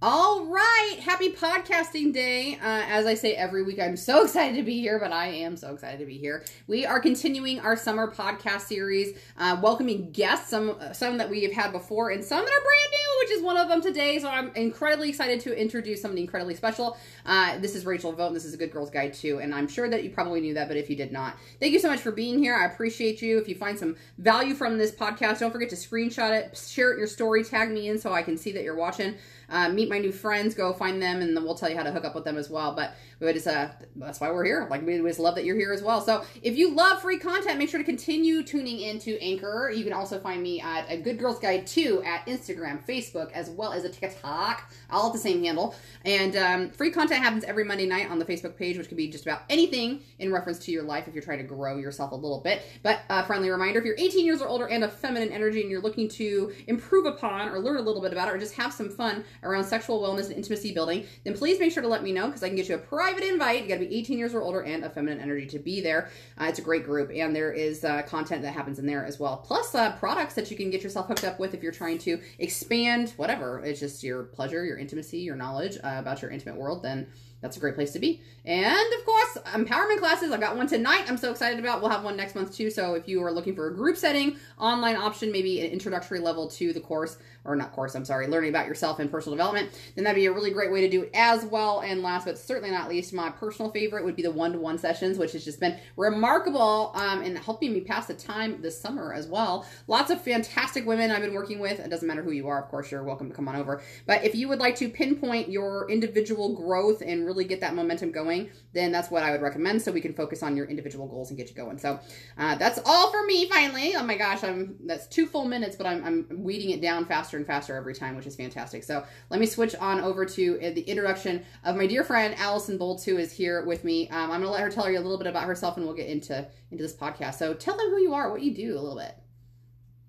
All right, happy podcasting day. Uh, as I say every week, I'm so excited to be here, but I am so excited to be here. We are continuing our summer podcast series, uh, welcoming guests, some some that we have had before, and some that are brand new, which is one of them today. So I'm incredibly excited to introduce somebody incredibly special. Uh, this is Rachel Vogt, and this is a Good Girls Guide To, and I'm sure that you probably knew that, but if you did not, thank you so much for being here. I appreciate you. If you find some value from this podcast, don't forget to screenshot it, share it in your story, tag me in so I can see that you're watching uh, meet my new friends, go find them, and then we'll tell you how to hook up with them as well. But we just uh, that's why we're here. Like we just love that you're here as well. So if you love free content, make sure to continue tuning into Anchor. You can also find me at a Good Girls Guide 2 at Instagram, Facebook, as well as a TikTok, all at the same handle. And um, free content happens every Monday night on the Facebook page, which can be just about anything in reference to your life if you're trying to grow yourself a little bit. But a uh, friendly reminder: if you're 18 years or older and of feminine energy, and you're looking to improve upon or learn a little bit about it, or just have some fun around sexual wellness and intimacy building, then please make sure to let me know because I can get you a private invite. You got to be 18 years or older and a feminine energy to be there. Uh, it's a great group, and there is uh, content that happens in there as well, plus uh, products that you can get yourself hooked up with if you're trying to expand whatever. It's just your pleasure, your intimacy, your knowledge uh, about your intimate world. Then that's a great place to be. And of course, empowerment classes. I've got one tonight I'm so excited about. We'll have one next month too. So if you are looking for a group setting, online option, maybe an introductory level to the course, or not course, I'm sorry, learning about yourself and personal development, then that'd be a really great way to do it as well. And last but certainly not least, my personal favorite would be the one to one sessions, which has just been remarkable um, in helping me pass the time this summer as well. Lots of fantastic women I've been working with. It doesn't matter who you are, of course, you're welcome to come on over. But if you would like to pinpoint your individual growth and really get that momentum going, then that's what I would recommend so we can focus on your individual goals and get you going. So uh, that's all for me finally. Oh my gosh, I'm that's two full minutes, but I'm, I'm weeding it down faster and faster every time, which is fantastic. So let me switch on over to uh, the introduction of my dear friend Allison Boltz, who is here with me. Um, I'm going to let her tell you a little bit about herself, and we'll get into into this podcast. So tell them who you are, what you do, a little bit.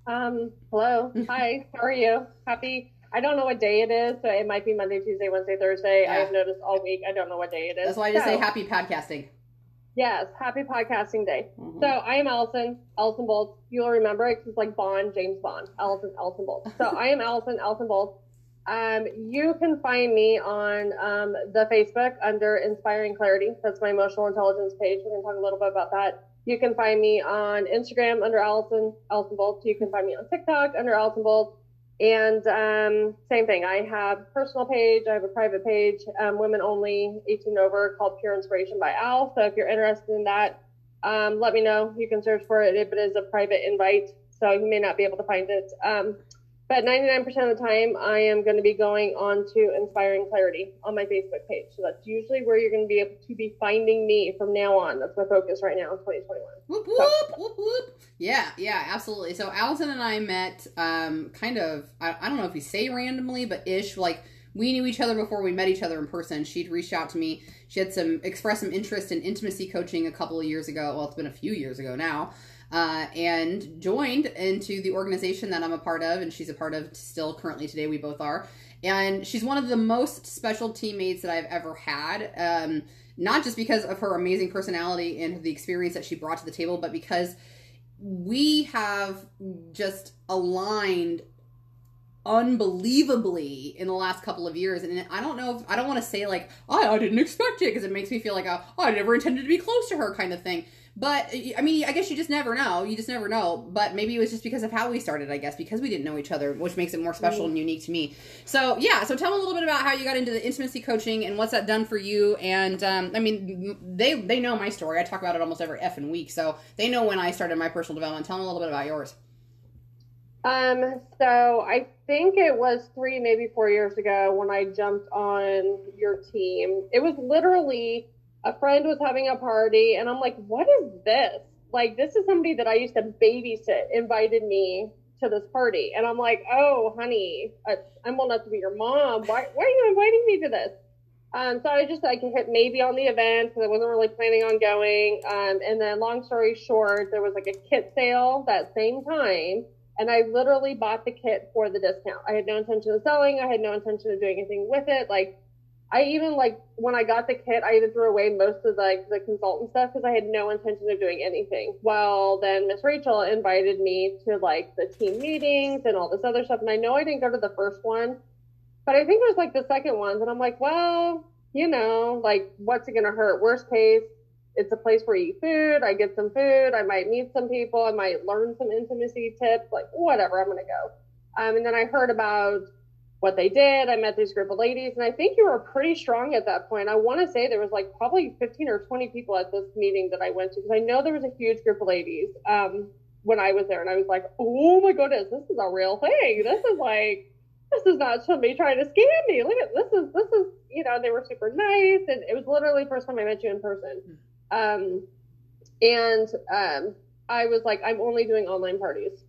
Um, hello, hi, how are you? Happy I don't know what day it is, so it might be Monday, Tuesday, Wednesday, Thursday. Yeah. I have noticed all week. I don't know what day it is. That's why I just so, say happy podcasting. Yes, happy podcasting day. Mm-hmm. So I am Allison, Allison Boltz. You'll remember it's like Bond, James Bond. Allison, Allison Boltz. So I am Allison, Allison Boltz. Um, you can find me on um, the Facebook under Inspiring Clarity. That's my emotional intelligence page. We can talk a little bit about that. You can find me on Instagram under Allison, Allison Boltz. You can find me on TikTok under Allison Boltz. And um, same thing. I have personal page. I have a private page, um, women only, 18 over, called Pure Inspiration by Al. So if you're interested in that, um, let me know. You can search for it if it is a private invite. So you may not be able to find it. But 99% of the time, I am going to be going on to Inspiring Clarity on my Facebook page. So that's usually where you're going to be able to be finding me from now on. That's my focus right now in 2021. Whoop, whoop, so. whoop, whoop. Yeah, yeah, absolutely. So Allison and I met um, kind of, I, I don't know if you say randomly, but ish, like we knew each other before we met each other in person. She'd reached out to me. She had some expressed some interest in intimacy coaching a couple of years ago. Well, it's been a few years ago now uh, and joined into the organization that I'm a part of, and she's a part of still currently today. We both are, and she's one of the most special teammates that I've ever had. Um, not just because of her amazing personality and the experience that she brought to the table, but because we have just aligned unbelievably in the last couple of years and i don't know if i don't want to say like oh, i didn't expect it because it makes me feel like a, oh, i never intended to be close to her kind of thing but I mean, I guess you just never know. You just never know. But maybe it was just because of how we started. I guess because we didn't know each other, which makes it more special mm and unique to me. So yeah. So tell me a little bit about how you got into the intimacy coaching and what's that done for you. And um, I mean, they they know my story. I talk about it almost every effing week, so they know when I started my personal development. Tell them a little bit about yours. Um. So I think it was three, maybe four years ago when I jumped on your team. It was literally a friend was having a party and I'm like, what is this? Like, this is somebody that I used to babysit invited me to this party. And I'm like, oh, honey, I'm old enough to be your mom. Why, why are you inviting me to this? Um, so I just like hit maybe on the event because I wasn't really planning on going. Um, and then long story short, there was like a kit sale that same time. And I literally bought the kit for the discount. I had no intention of selling. I had no intention of doing anything with it. Like I even like when I got the kit, I even threw away most of like the consultant stuff because I had no intention of doing anything. Well, then Miss Rachel invited me to like the team meetings and all this other stuff, and I know I didn't go to the first one, But I think it was like the second ones, and I'm like, well, you know, like what's it gonna hurt? Worst case, it's a place where you eat food. I get some food. I might meet some people. I might learn some intimacy tips. Like whatever, I'm gonna go. Um, and then I heard about what they did. I met this group of ladies, and I think you were pretty strong at that point. I want to say there was like probably 15 or 20 people at this meeting that I went to because I know there was a huge group of ladies um, when I was there, and I was like, oh my goodness, this is a real thing. This is like, this is not somebody trying to scam me. Look at this is this is you know they were super nice, and it was literally the first time I met you in person. Um, and um, I was like, I'm only doing online parties.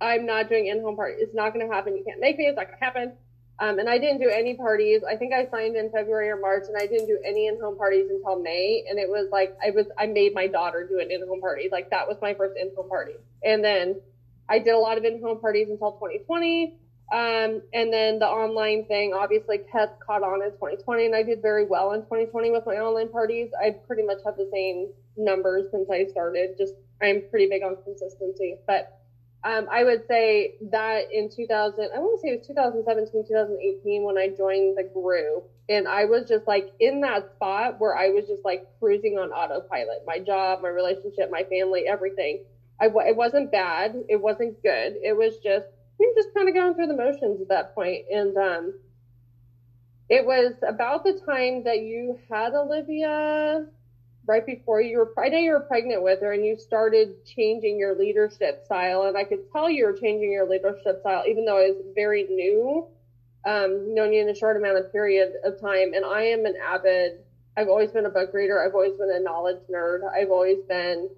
I'm not doing in-home parties. It's not going to happen. You can't make me. It's not going to happen. Um, and I didn't do any parties. I think I signed in February or March, and I didn't do any in-home parties until May. And it was like I was I made my daughter do an in-home party. Like that was my first in-home party. And then I did a lot of in-home parties until 2020. Um, and then the online thing obviously kept caught on in 2020, and I did very well in 2020 with my online parties. I pretty much have the same numbers since I started. Just I'm pretty big on consistency, but um, I would say that in 2000, I want to say it was 2017, 2018 when I joined the group. And I was just like in that spot where I was just like cruising on autopilot. My job, my relationship, my family, everything. I, it wasn't bad. It wasn't good. It was just, we were just kind of going through the motions at that point. And um, it was about the time that you had Olivia right before you were, I know you were pregnant with her and you started changing your leadership style. And I could tell you were changing your leadership style, even though I was very new, um, known you in a short amount of period of time. And I am an avid, I've always been a book reader. I've always been a knowledge nerd. I've always been,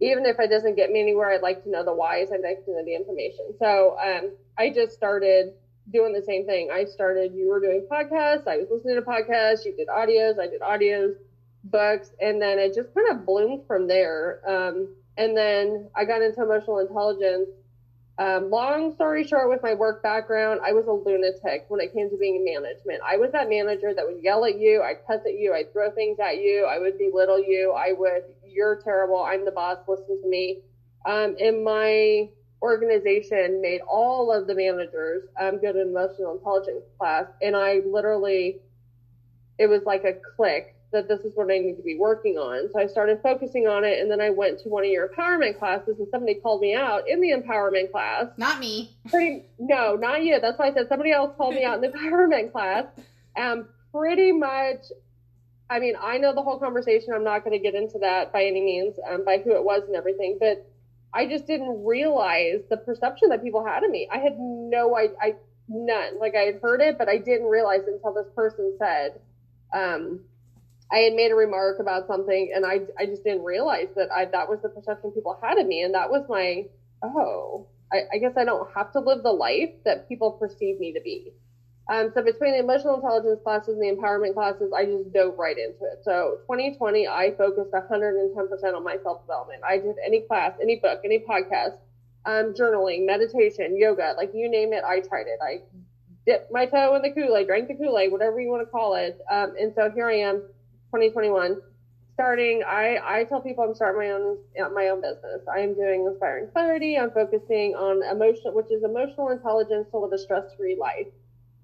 even if it doesn't get me anywhere, I'd like to know the whys. I'd like to know the information. So, um, I just started doing the same thing. I started, you were doing podcasts. I was listening to podcasts. You did audios. I did audios books, and then it just kind of bloomed from there. Um, and then I got into emotional intelligence. Um, long story short, with my work background, I was a lunatic when it came to being in management. I was that manager that would yell at you, I'd cuss at you, I'd throw things at you, I would belittle you, I would, you're terrible, I'm the boss, listen to me. Um, and my organization made all of the managers um, go to emotional intelligence class, and I literally, it was like a click that this is what I need to be working on. So I started focusing on it, and then I went to one of your empowerment classes, and somebody called me out in the empowerment class. Not me. Pretty no, not you. That's why I said somebody else called me out in the empowerment class. Um, pretty much. I mean, I know the whole conversation. I'm not going to get into that by any means, um, by who it was and everything, but I just didn't realize the perception that people had of me. I had no idea, I none. Like I had heard it, but I didn't realize until this person said, um, I had made a remark about something and I, I just didn't realize that I, that was the perception people had of me. And that was my, oh, I, I guess I don't have to live the life that people perceive me to be. Um, so between the emotional intelligence classes and the empowerment classes, I just dove right into it. So 2020, I focused 110% on my self-development. I did any class, any book, any podcast, um, journaling, meditation, yoga, like you name it, I tried it. I dipped my toe in the Kool-Aid, drank the Kool-Aid, whatever you want to call it. Um, and so here I am 2021 starting i i tell people i'm starting my own my own business. I am doing inspiring clarity. I'm focusing on emotional which is emotional intelligence to live a stress-free life.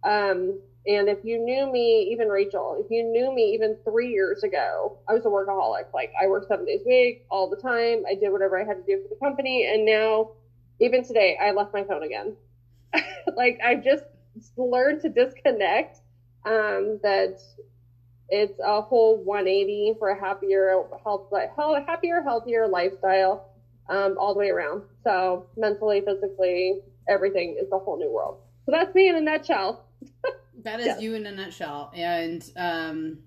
Um and if you knew me even rachel if you knew me even three years ago i was a workaholic. Like i worked seven days a week all the time. I did whatever i had to do for the company. And now even today i left my phone again. Like i've just learned to disconnect um that it's a whole 180 for a happier, health, happier, healthier lifestyle, um, all the way around. So mentally, physically, everything is a whole new world. So that's me in a nutshell. that is yes. you in a nutshell, and um,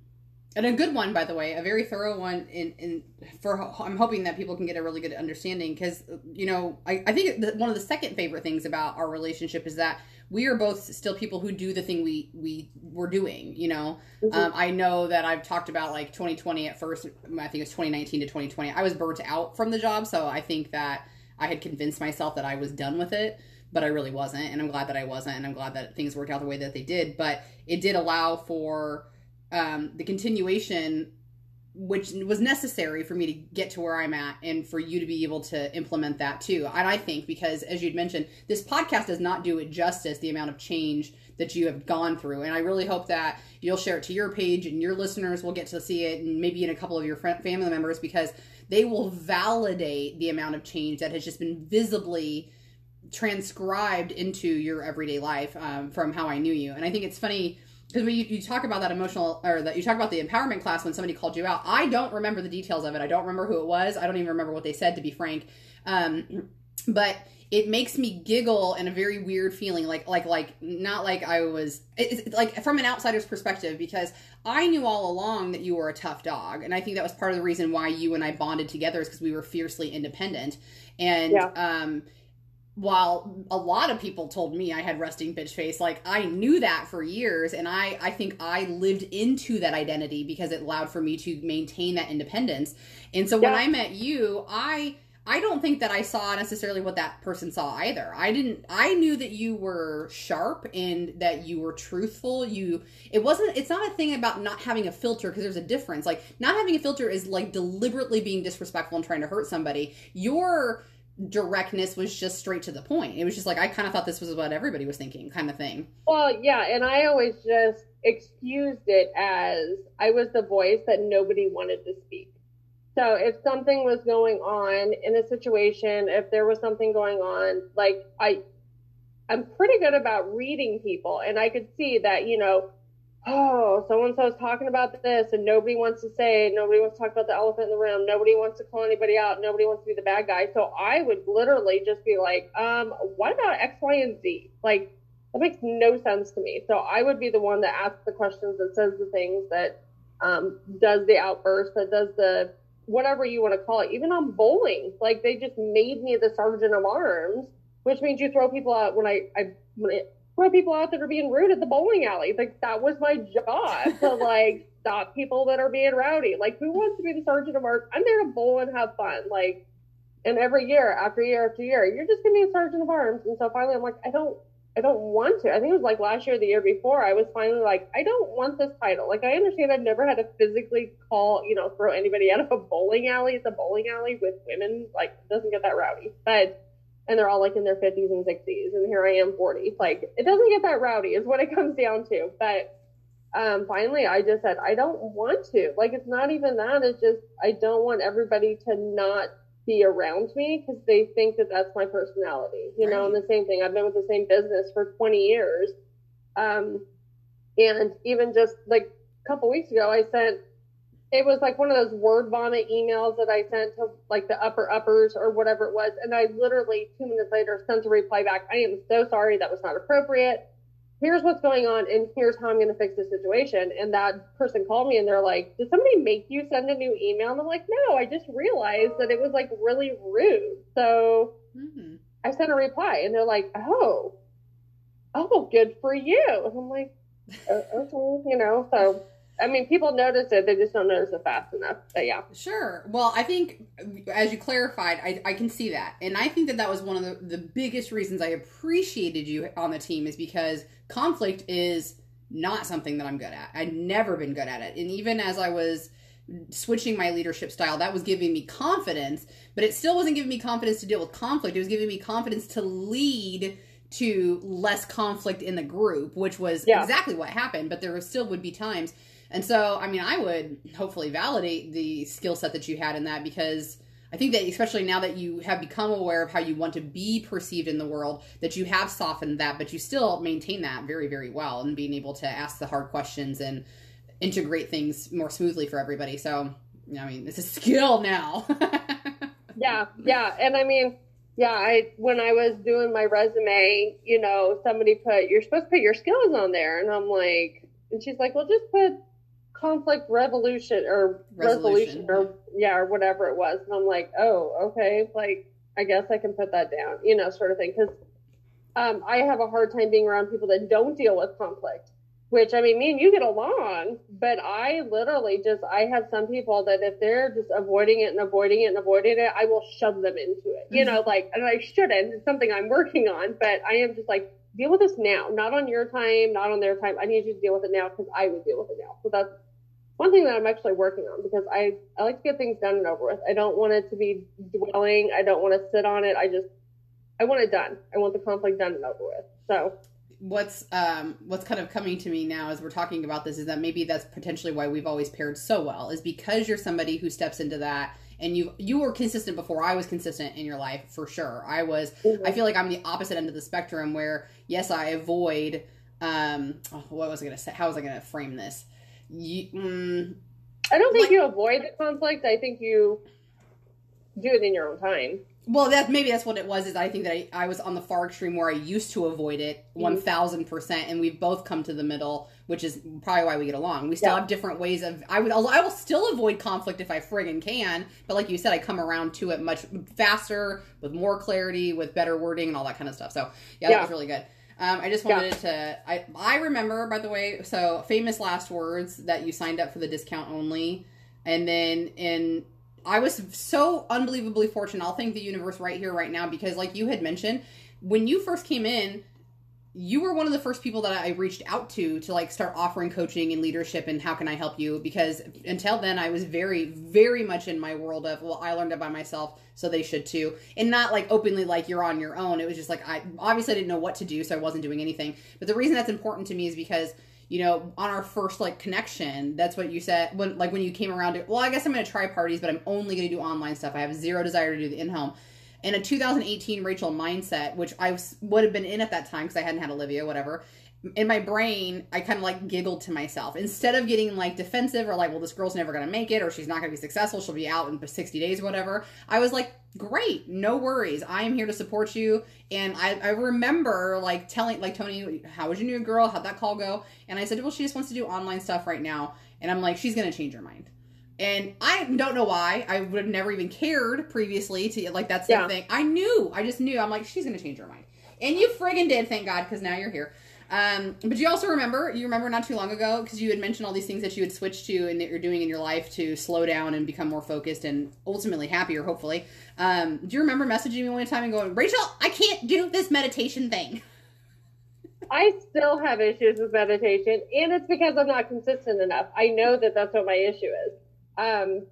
and a good one, by the way, a very thorough one. In in for I'm hoping that people can get a really good understanding because you know I I think one of the second favorite things about our relationship is that we are both still people who do the thing we we were doing you know? Mm-hmm. um, i know that i've talked about like 2020 at first i think it's 2019 to 2020 i was burnt out from the job so i think that i had convinced myself that i was done with it but i really wasn't and i'm glad that i wasn't and i'm glad that things worked out the way that they did. But it did allow for um, the continuation which was necessary for me to get to where I'm at and for you to be able to implement that too. And I think because as you'd mentioned, this podcast does not do it justice the amount of change that you have gone through. And I really hope that you'll share it to your page and your listeners will get to see it and maybe in a couple of your family members because they will validate the amount of change that has just been visibly transcribed into your everyday life um, from how I knew you. And I think it's funny because when you, you talk about that emotional or that you talk about the empowerment class when somebody called you out, I don't remember the details of it. I don't remember who it was. I don't even remember what they said, to be frank. Um, but it makes me giggle in a very weird feeling like like like not like i was it's like from an outsider's perspective because i knew all along that you were a tough dog and i think that was part of the reason why you and i bonded together is because we were fiercely independent and yeah. um while a lot of people told me I had resting bitch face, like I knew that for years, and I I think I lived into that identity because it allowed for me to maintain that independence. And so yeah. when I met you, I I don't think that I saw necessarily what that person saw either. I didn't I knew that you were sharp and that you were truthful. You it wasn't it's not a thing about not having a filter because there's a difference. Like not having a filter is like deliberately being disrespectful and trying to hurt somebody. Your directness was just straight to the point. It was just like I kind of thought this was what everybody was thinking, kind of thing. Well, yeah, and I always just excused it as I was the voice that nobody wanted to speak. So if something was going on in a situation, if there was something going on, like I I'm pretty good about reading people and I could see that, you know, oh, so and so is talking about this and nobody wants to say. Nobody wants to talk about the elephant in the room. Nobody wants to call anybody out. Nobody wants to be the bad guy. So I would literally just be like, um, what about X, Y, and Z? Like, that makes no sense to me. So I would be the one that asks the questions, that says the things, that um, does the outburst, that does the whatever you want to call it. Even on bowling, like they just made me the sergeant of arms, which means you throw people out when I, I when it, throw people out that are being rude at the bowling alley. Like that was my job to like stop people that are being rowdy. Like who wants to be the sergeant of arms? I'm there to bowl and have fun. Like, and every year after year after year, you're just gonna be a sergeant of arms. And so finally, I'm like, I don't, I don't want to. I think it was like last year, the year before, I was finally like, I don't want this title. Like I understand I've never had to physically call, you know, throw anybody out of a bowling alley. It's a bowling alley with women. Like it doesn't get that rowdy, but and they're all like in their 50s and 60s and here i am 40 like it doesn't get that rowdy is what it comes down to. But um, finally i just said i don't want to. Like it's not even that it's just i don't want everybody to not be around me because they think that that's my personality you right. know and the same thing. I've been with the same business for 20 years um, and even just like a couple weeks ago i sent it was like one of those word vomit emails that I sent to like the upper uppers or whatever it was. And I literally two minutes later sent a reply back. I am so sorry. That was not appropriate. Here's what's going on and here's how I'm going to fix the situation. And that person called me and they're like, did somebody make you send a new email? And I'm like, no, I just realized that it was like really rude. So mm-hmm. I sent a reply and they're like, oh, oh, good for you. And I'm like, okay, you know, so I mean, people notice it; they just don't notice it fast enough. But yeah, sure. Well, I think as you clarified, I, I can see that, and I think that that was one of the, the biggest reasons I appreciated you on the team is because conflict is not something that I'm good at. I've never been good at it, and even as I was switching my leadership style, that was giving me confidence, but it still wasn't giving me confidence to deal with conflict. It was giving me confidence to lead to less conflict in the group, which was yeah. exactly what happened. But there still would be times and so, I mean, I would hopefully validate the skill set that you had in that because I think that especially now that you have become aware of how you want to be perceived in the world, that you have softened that, but you still maintain that very, very well and being able to ask the hard questions and integrate things more smoothly for everybody. So, I mean, it's a skill now. yeah, yeah. And I mean, yeah, I when I was doing my resume, you know, somebody put you're supposed to put your skills on there, and I'm like, and she's like, well, just put conflict revolution or resolution, resolution or yeah. or whatever it was. And i'm like oh okay like i guess i can put that down you know sort of thing. Because um, i have a hard time being around people that don't deal with conflict which i mean me and you get along but i literally just i have some people that if they're just avoiding it and avoiding it and avoiding it i will shove them into it you know like and i shouldn't it's something i'm working on but i am just like deal with this now not on your time not on their time i need you to deal with it now because i would deal with it now. So that's one thing that I'm actually working on because I, I like to get things done and over with. I don't want it to be dwelling. I don't want to sit on it. I just, I want it done. I want the conflict done and over with. So what's um what's kind of coming to me now as we're talking about this is that maybe that's potentially why we've always paired so well is because you're somebody who steps into that and you you were consistent before I was consistent in your life for sure. I was mm-hmm. I feel like I'm the opposite end of the spectrum where yes I avoid um oh, what was I going to say how was I going to frame this? You, mm, I don't think like, you avoid the conflict. I think you do it in your own time. Well, that maybe that's what it was. Is I think that I, I was on the far extreme where I used to avoid it mm-hmm. one thousand percent, and we've both come to the middle, which is probably why we get along. We still yeah. have different ways of. I would. I will still avoid conflict if I friggin' can, but like you said, I come around to it much faster, with more clarity, with better wording, and all that kind of stuff. So yeah, yeah. that was really good. Um, I just wanted yeah. to. I I remember, by the way, so famous last words that you signed up for the discount only, and then in I was so unbelievably fortunate. I'll thank the universe right here, right now, because like you had mentioned, when you first came in, you were one of the first people that I reached out to to like start offering coaching and leadership and how can I help you? Because until then I was very very much in my world of well I learned it by myself so they should too. And not like openly like you're on your own. It was just like I obviously I didn't know what to do so I wasn't doing anything. But the reason that's important to me is because you know, on our first like connection, that's what you said when like when you came around to well, I guess I'm gonna try parties, but I'm only gonna do online stuff. I have zero desire to do the in In a 2018 Rachel mindset, which I was, would have been in at that time because I hadn't had Olivia, whatever in my brain, I kind of like giggled to myself. Instead of getting like defensive or like, well, this girl's never going to make it or she's not going to be successful, she'll be out in 60 days or whatever, I was like, great, no worries. I am here to support you. And I, I remember like telling, like, Tony, how was your new girl? How'd that call go? And I said, well, she just wants to do online stuff right now. And I'm like, she's going to change her mind. And I don't know why. I would have never even cared previously to like that's the yeah. thing. I knew. I just knew. I'm like, she's going to change her mind. And you friggin' did, thank God, because now you're here. Um, but you also remember, you remember not too long ago, because you had mentioned all these things that you had switched to and that you're doing in your life to slow down and become more focused and ultimately happier, hopefully. Um, do you remember messaging me one time and going, Rachel, I can't do this meditation thing? I still have issues with meditation, and it's because I'm not consistent enough. I know that that's what my issue is. Um,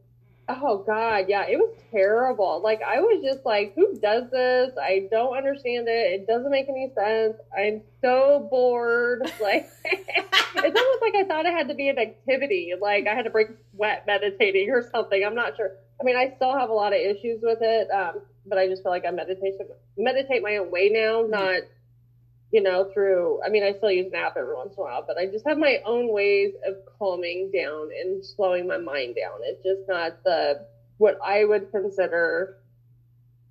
Oh God, yeah, it was terrible. Like I was just like, who does this? I don't understand it. It doesn't make any sense. I'm so bored. Like it's almost like I thought it had to be an activity. Like I had to break sweat meditating or something. I'm not sure. I mean, I still have a lot of issues with it, um, but I just feel like I meditate meditate my own way now, not you know, through, I mean, I still use an app every once in a while, but I just have my own ways of calming down and slowing my mind down. It's just not the, what I would consider,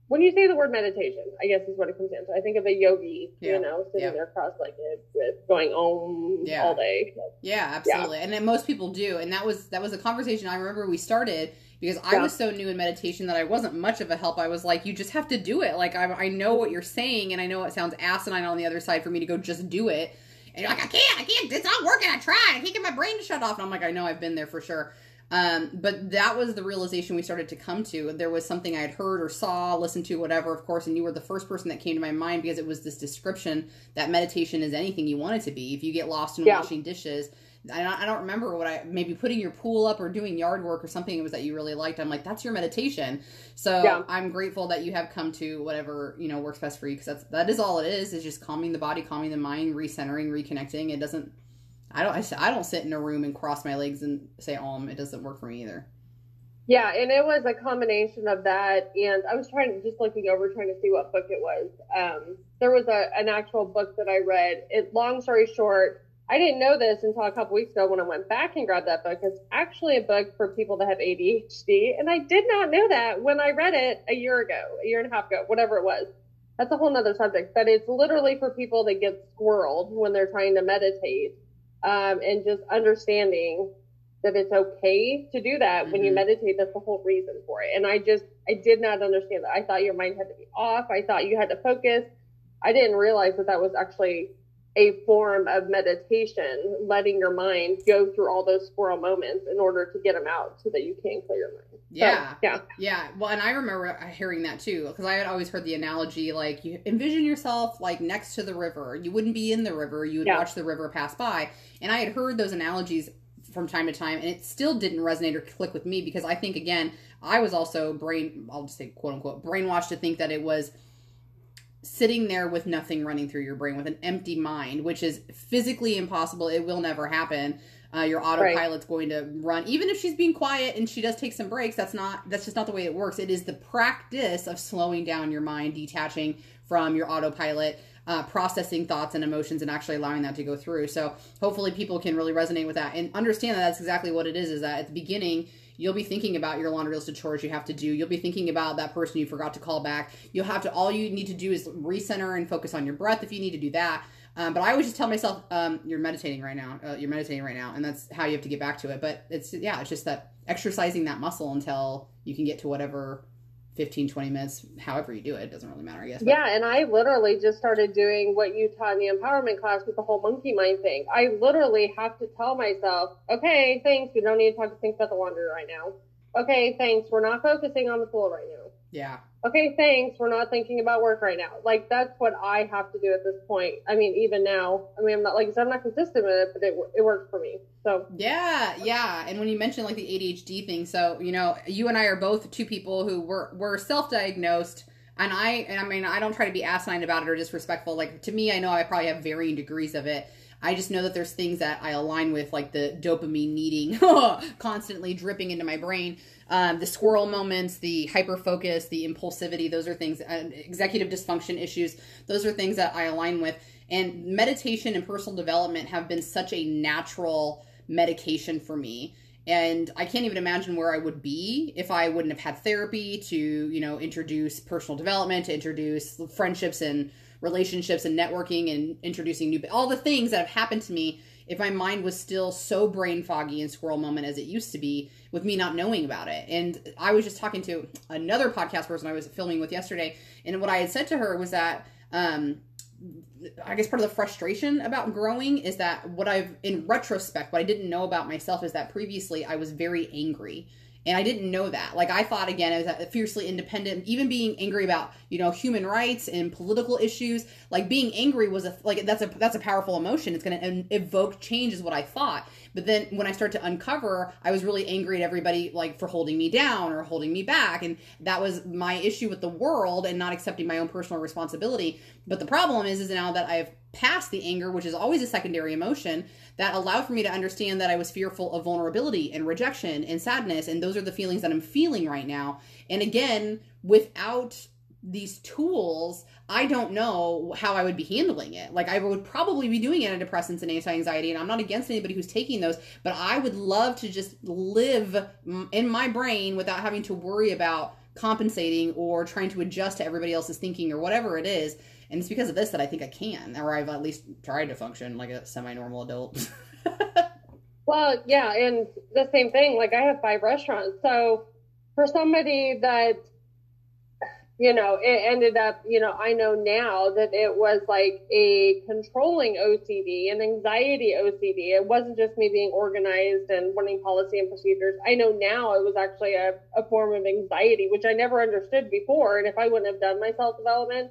when you say the word meditation, I guess is what it comes down to. I think of a yogi, yeah. you know, sitting yeah. there cross-legged with going om yeah. all day. Yeah, absolutely. And then most people do. And that was, that was a conversation I remember we started because I was so new in meditation that I wasn't much of a help. I was like, you just have to do it. Like, I, I know what you're saying, and I know it sounds asinine on the other side for me to go just do it. And you're like, I can't, I can't, it's not working. I tried. I can't get my brain to shut off. And I'm like, I know I've been there for sure. Um, but that was the realization we started to come to. There was something I had heard or saw, listened to, whatever, of course, and you were the first person that came to my mind because it was this description that meditation is anything you want it to be. If you get lost in yeah. washing dishes, I don't, I don't remember what I maybe putting your pool up or doing yard work or something it was that you really liked. I'm like, that's your meditation. So yeah. I'm grateful that you have come to whatever you know works best for you because that's that is all it is is just calming the body, calming the mind, recentering, reconnecting. It doesn't. I don't. I, I don't sit in a room and cross my legs and say om. It doesn't work for me either. Yeah, and it was a combination of that, and I was trying to just looking over, trying to see what book it was. Um, there was a an actual book that I read. It long story short I didn't know this until a couple weeks ago when I went back and grabbed that book. It's actually a book for people that have ADHD, and I did not know that when I read it a year ago, a year and a half ago, whatever it was. That's a whole nother subject, but it's literally for people that get squirreled when they're trying to meditate, um, and just understanding that it's okay to do that mm-hmm. when you mm-hmm. meditate. That's the whole reason for it. And I just, I did not understand that. I thought your mind had to be off. I thought you had to focus. I didn't realize that that was actually a form of meditation, letting your mind go through all those squirrel moments in order to get them out so that you can clear your mind. Yeah. So, yeah. Yeah. Well, and I remember uh, hearing that too, because I had always heard the analogy like you envision yourself like next to the river. You wouldn't be in the river, you would yeah. watch the river pass by. And I had heard those analogies from time to time, and it still didn't resonate or click with me because I think, again, I was also brain, I'll just say quote unquote, brainwashed to think that it was sitting there with nothing running through your brain with an empty mind, which is physically impossible. It will never happen. Uh, your autopilot's right. going to run even if she's being quiet and she does take some breaks that's not that's just not the way it works it is the practice of slowing down your mind detaching from your autopilot uh, processing thoughts and emotions and actually allowing that to go through so hopefully people can really resonate with that and understand that that's exactly what it is is that at the beginning you'll be thinking about your laundry list of chores you have to do you'll be thinking about that person you forgot to call back you'll have to all you need to do is recenter and focus on your breath if you need to do that um, but I always just tell myself, um, you're meditating right now. Uh, you're meditating right now, and that's how you have to get back to it. But it's yeah, it's just that exercising that muscle until you can get to whatever 15 20 minutes however you do it, it doesn't really matter i guess yeah and i literally just started doing what you taught in the empowerment class with the whole monkey mind thing. I literally have to tell myself okay thanks we don't need to talk to think about the laundry right now. Okay thanks we're not focusing on the pool right now yeah okay, thanks. We're not thinking about work right now. Like that's what I have to do at this point. I mean, even now, I mean, I'm not like I said, I'm not consistent with it, but it it works for me. So yeah, yeah. And when you mentioned like the ADHD thing, so you know, you and I are both two people who were were self diagnosed. And I, and I mean, I don't try to be asinine about it or disrespectful. Like to me, I know I probably have varying degrees of it. I just know that there's things that I align with, like the dopamine needing constantly dripping into my brain. Um, the squirrel moments, the hyper focus, the impulsivity, those are things, uh, executive dysfunction issues, those are things that I align with. And meditation and personal development have been such a natural medication for me. And I can't even imagine where I would be if I wouldn't have had therapy to, you know, introduce personal development, to introduce friendships and relationships and networking and introducing new, all the things that have happened to me if my mind was still so brain foggy and squirrel moment as it used to be with me not knowing about it. And I was just talking to another podcast person I was filming with yesterday, and what I had said to her was that um, I guess part of the frustration about growing is that what I've in retrospect, what I didn't know about myself is that previously I was very angry and I didn't know that. Like I thought again, as a fiercely independent, even being angry about you know human rights and political issues. Like being angry was a like that's a that's a powerful emotion. It's going to evoke change, is what I thought. But then when I start to uncover, I was really angry at everybody like for holding me down or holding me back, and that was my issue with the world and not accepting my own personal responsibility. But the problem is, is now that I've passed the anger, which is always a secondary emotion, that allowed for me to understand that I was fearful of vulnerability and rejection and sadness. And those are the feelings that I'm feeling right now. And again, without these tools, I don't know how I would be handling it. Like I would probably be doing antidepressants and anti-anxiety, and I'm not against anybody who's taking those, but I would love to just live in my brain without having to worry about compensating or trying to adjust to everybody else's thinking or whatever it is and it's because of this that I think I can, or I've at least tried to function like a semi-normal adult. well, yeah, and the same thing. Like I have five restaurants, so for somebody that you know, it ended up, you know, I know now that it was like a controlling OCD and anxiety OCD. It wasn't just me being organized and wanting policy and procedures. I know now it was actually a, a form of anxiety, which I never understood before. And if I wouldn't have done my self development,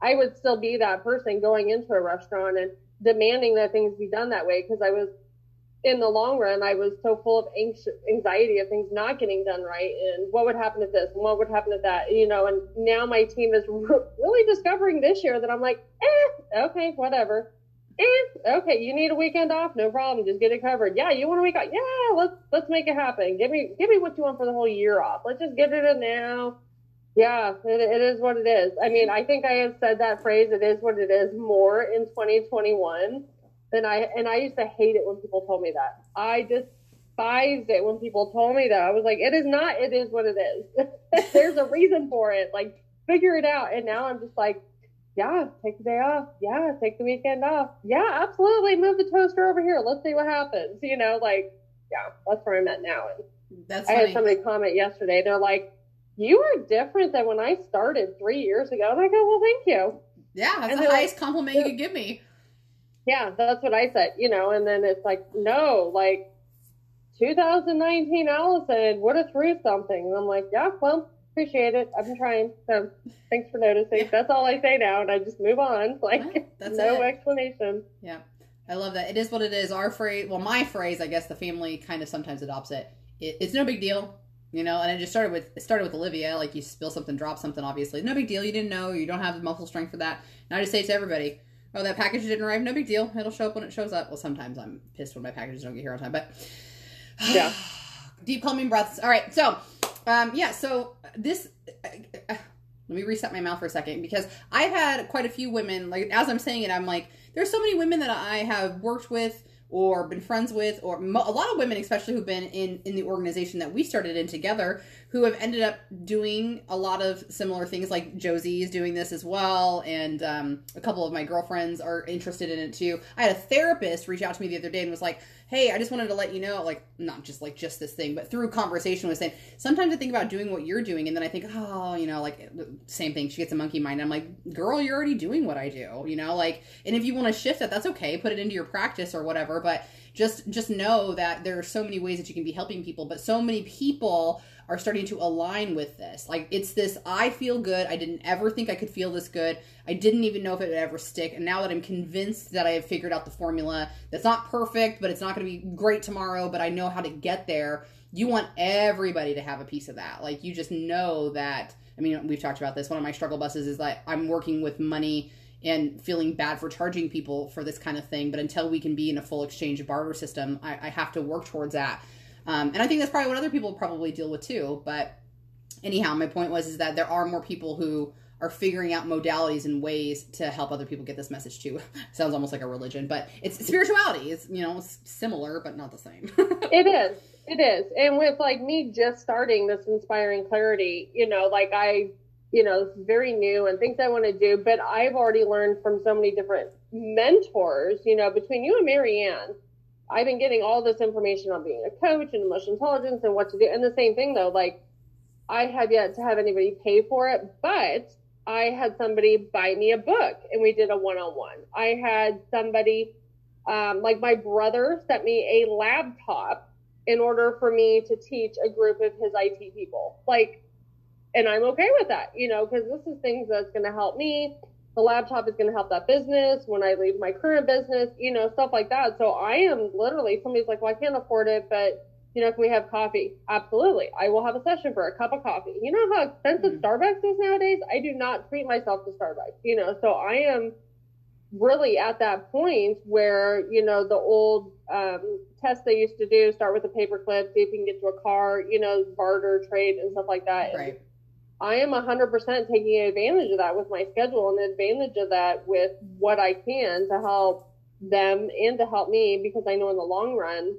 I would still be that person going into a restaurant and demanding that things be done that way because I was in the long run I was so full of anxiety of things not getting done right and what would happen if this and what would happen if that you know and now my team is really discovering this year that I'm like eh okay whatever. Eh okay you need a weekend off? No problem just get it covered. Yeah you want a week off yeah let's let's make it happen. Give me give me what you want for the whole year off. Let's just get it in now. Yeah, it, it is what it is. I mean, I think I have said that phrase, it is what it is, more in 2021 than I, and I used to hate it when people told me that. I despised it when people told me that. I was like, it is not, it is what it is. There's a reason for it. Like, figure it out. And now I'm just like, yeah, take the day off. Yeah, take the weekend off. Yeah, absolutely. Move the toaster over here. Let's see what happens. You know, like, yeah, that's where I'm at now. And that's I funny. had somebody comment yesterday. They're like, you are different than when I started three years ago. And I go, well, thank you. Yeah, that's and the highest like, compliment you could give me. Yeah, that's what I said, you know, and then it's like, no, like 2019 Allison would have threw something. And I'm like, yeah, well, appreciate it. I've been trying. So thanks for noticing. Yeah. That's all I say now. And I just move on. Like, that's no it. explanation. Yeah. I love that. It is what it is. Our phrase, well, my phrase, I guess the family kind of sometimes adopts it. it it's no big deal you know. And it just started with it started with Olivia. Like you spill something, drop something. Obviously, no big deal. You didn't know. You don't have the muscle strength for that. And I just say to everybody, oh, that package didn't arrive. No big deal. It'll show up when it shows up. Well, sometimes I'm pissed when my packages don't get here on time, but yeah. Deep calming breaths. All right, so um, yeah, so this. Uh, uh, let me reset my mouth for a second because I've had quite a few women. Like as I'm saying it, I'm like, there's so many women that I have worked with or been friends with, or mo- a lot of women, especially who've been in in the organization that we started in together, who have ended up doing a lot of similar things. Like Josie is doing this as well, and um, a couple of my girlfriends are interested in it too. I had a therapist reach out to me the other day and was like, hey, I just wanted to let you know, like, not just like just this thing, but through conversation was saying, sometimes I think about doing what you're doing, and then I think, oh, you know, like, same thing. She gets a monkey mind. I'm like, girl, you're already doing what I do, you know, like, and if you want to shift that, that's okay. Put it into your practice or whatever, but just just know that there are so many ways that you can be helping people, but so many people are starting to align with this. Like it's this I feel good. I didn't ever think I could feel this good. I didn't even know if it would ever stick. And now that I'm convinced that I have figured out the formula that's not perfect, but it's not going to be great tomorrow, but I know how to get there. You want everybody to have a piece of that. Like you just know that I mean, we've talked about this. One of my struggle buses is that I'm working with money and feeling bad for charging people for this kind of thing. But until we can be in a full exchange barter system, I, I have to work towards that. Um, and I think that's probably what other people probably deal with too. But anyhow, my point was is that there are more people who are figuring out modalities and ways to help other people get this message too. Sounds almost like a religion, but it's spirituality. It's you know similar but not the same. it is. It is. And with like me just starting this inspiring clarity, you know, like I, you know, very new and things I want to do, but I've already learned from so many different mentors, you know, between you and Marianne I've been getting all this information on being a coach and emotional intelligence and what to do. And the same thing though, like I have yet to have anybody pay for it, but I had somebody buy me a book and we did a one on one. I had somebody, um, like my brother sent me a laptop in order for me to teach a group of his IT people. Like, and I'm okay with that, you know, because this is things that's going to help me the laptop is going to help that business when I leave my current business, you know, stuff like that. So I am literally, somebody's like, well, I can't afford it, but, you know, can we have coffee? Absolutely. I will have a session for a cup of coffee. You know how expensive mm-hmm. Starbucks is nowadays? I do not treat myself to Starbucks, you know, so I am really at that point where, you know, the old um, tests they used to do, start with a paperclip, see if you can get to a car, you know, barter, trade, and stuff like that. Right. I am 100% taking advantage of that with my schedule and the advantage of that with what I can to help them and to help me because I know in the long run,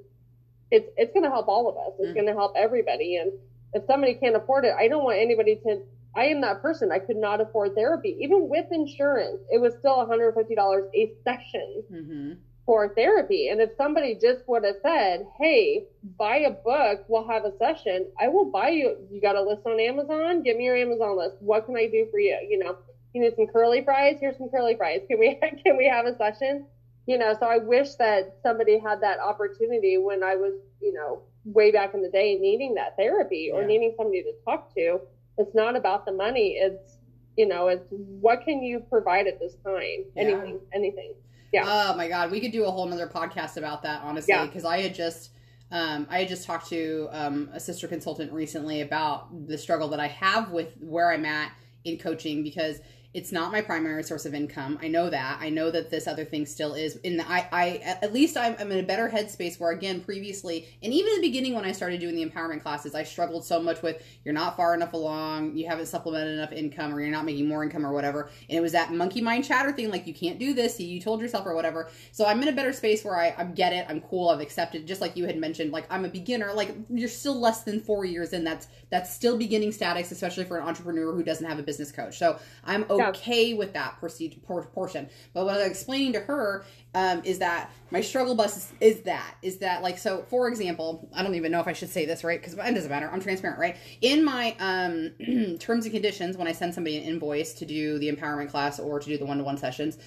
it's, it's going to help all of us. It's mm. going to help everybody. And if somebody can't afford it, I don't want anybody to, I am that person. I could not afford therapy. Even with insurance, it was still $150 a session. Mm-hmm for therapy. And if somebody just would have said, Hey, buy a book, we'll have a session, I will buy you. You got a list on Amazon? Give me your Amazon list. What can I do for you? You know, you need some curly fries? Here's some curly fries. Can we, can we have a session? You know, so I wish that somebody had that opportunity when I was, you know, way back in the day needing that therapy or yeah. needing somebody to talk to. It's not about the money. It's, you know, it's what can you provide at this time? Yeah. Anything, anything. Yeah. Oh my God, we could do a whole nother podcast about that, honestly, because yeah. I had just. Um, I had just talked to um, a sister consultant recently about the struggle that I have with where I'm at in coaching because it's not my primary source of income. I know that. I know that this other thing still is. In I, I at least I'm, I'm in a better headspace where again previously, and even in the beginning when I started doing the empowerment classes, I struggled so much with you're not far enough along, you haven't supplemented enough income, or you're not making more income or whatever. And it was that monkey mind chatter thing, like you can't do this, you told yourself or whatever. So I'm in a better space where I, I get it, I'm cool, I've accepted. Just like you had mentioned, like I'm a beginner. Like you're still less than four years in. That's that's still beginning status, especially for an entrepreneur who doesn't have a business coach. So I'm okay with that procedure portion. But what I was explaining to her um, is that my struggle bus is, is, that is that like so. For example, I don't even know if I should say this right because it doesn't matter. I'm transparent, right? In my um, terms and conditions, when I send somebody an invoice to do the empowerment class or to do the one to one sessions.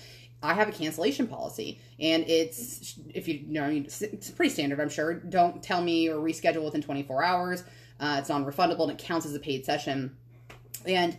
I have a cancellation policy, and it's if you, you know it's pretty standard. I'm sure. Don't tell me or reschedule within 24 hours. Uh, it's non-refundable and it counts as a paid session. And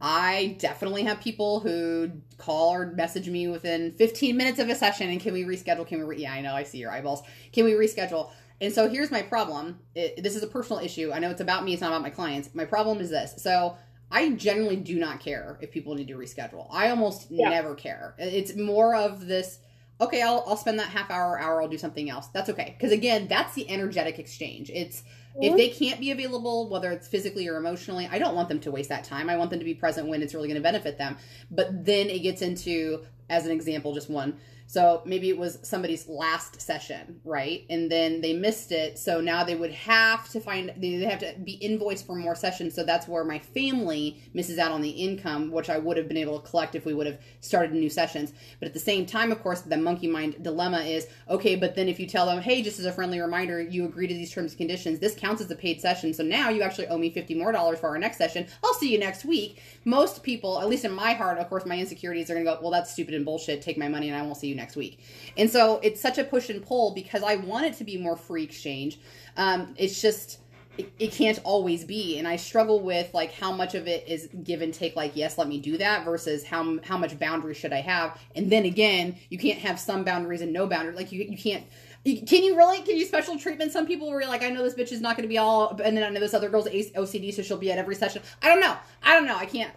I definitely have people who call or message me within 15 minutes of a session and can we reschedule? Can we? Re- yeah, I know. I see your eyeballs. Can we reschedule? And so here's my problem. It, this is a personal issue. I know it's about me, it's not about my clients. My problem is this. So I generally do not care if people need to reschedule. I almost Yeah. never care. It's more of this okay, I'll, I'll spend that half hour, hour, I'll do something else. That's okay. Because again, that's the energetic exchange. It's if they can't be available, whether it's physically or emotionally, I don't want them to waste that time. I want them to be present when it's really going to benefit them. But then it gets into, as an example, just one. So maybe it was somebody's last session, right? And then they missed it. So now they would have to find, they have to be invoiced for more sessions. So that's where my family misses out on the income, which I would have been able to collect if we would have started new sessions. But at the same time, of course, the monkey mind dilemma is okay, but then if you tell them, hey, just as a friendly reminder, you agree to these terms and conditions, this counts as a paid session. So now you actually owe me 50 more dollars for our next session. I'll see you next week. Most people, at least in my heart, of course, my insecurities are going to go, well, that's stupid and bullshit. Take my money and I won't see you next week. And so it's such a push and pull because I want it to be more free exchange. Um, it's just, it, it can't always be. And i struggle with like how much of it is give and take like yes let me do that versus how how much boundary should i have? And then again you can't have some boundaries and no boundaries. Like you you can't can you really can you special treatment some people where like i know this bitch is not going to be all and then i know this other girl's ocd so she'll be at every session? I don't know. I don't know. I can't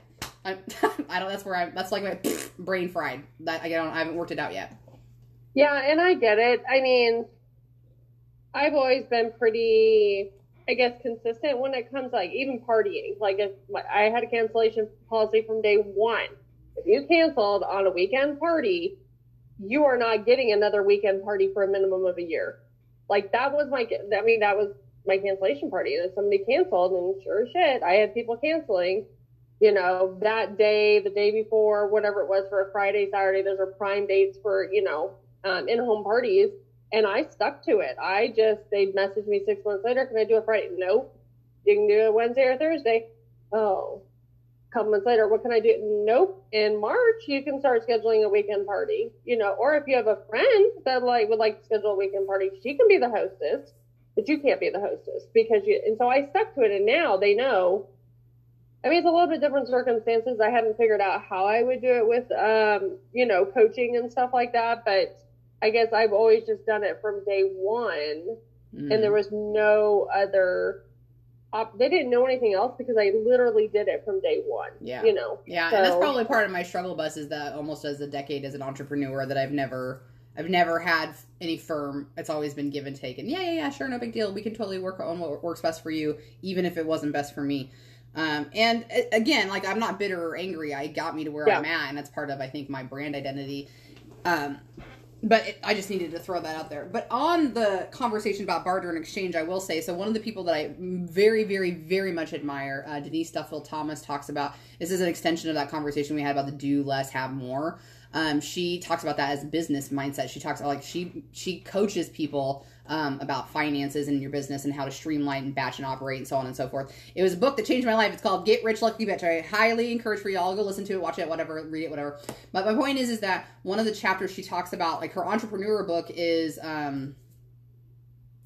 i, I don't that's where i'm that's like my brain fried that i don't i haven't worked it out yet Yeah, and I get it. I mean, I've always been pretty, I guess, consistent when it comes like even partying. Like if I had a cancellation policy from day one. If you canceled on a weekend party, you are not getting another weekend party for a minimum of a year. Like that was my, I mean, that was my cancellation party. And if somebody canceled, and sure as shit, I had people canceling. You know, that day, the day before, whatever it was for a Friday, Saturday, those are prime dates for, you know, um, in-home parties, and I stuck to it. I just they'd message me six months later, can I do a Friday? Nope. You can do it Wednesday or Thursday. Oh, a couple months later, what can I do? Nope. In March, you can start scheduling a weekend party. You know, or if you have a friend that like would like to schedule a weekend party, she can be the hostess, but you can't be the hostess because you. And so I stuck to it, and now they know. I mean, it's a little bit different circumstances. I haven't figured out how I would do it with, um, you know, coaching and stuff like that. But I guess I've always just done it from day one, Mm. and there was no other. Op- they didn't know anything else because I literally did it from day one. Yeah. You know. Yeah, and that's probably part of my struggle bus is that almost as a decade as an entrepreneur that I've never I've never had any firm. It's always been give and take. And yeah, yeah, yeah, sure, no big deal. We can totally work on what works best for you, even if it wasn't best for me. Um, and uh, again, like I'm not bitter or angry. I got me to where Yeah. I'm at, and that's part of I think my brand identity. Um, but it, I just needed to throw that out there. But on the conversation about barter and exchange, I will say so. One of the people that I very, very, very much admire, uh, Denise Duffield Thomas, talks about this is an extension of that conversation we had about the do less, have more. Um, she talks about that as business mindset. She talks about like she she coaches people um, about finances in your business and how to streamline and batch and operate and so on and so forth. It was a book that changed my life. It's called Get Rich Lucky Bitch. I highly encourage for y'all go listen to it, watch it, whatever, read it, whatever. But my point is, is that one of the chapters she talks about, like her entrepreneur book, is um,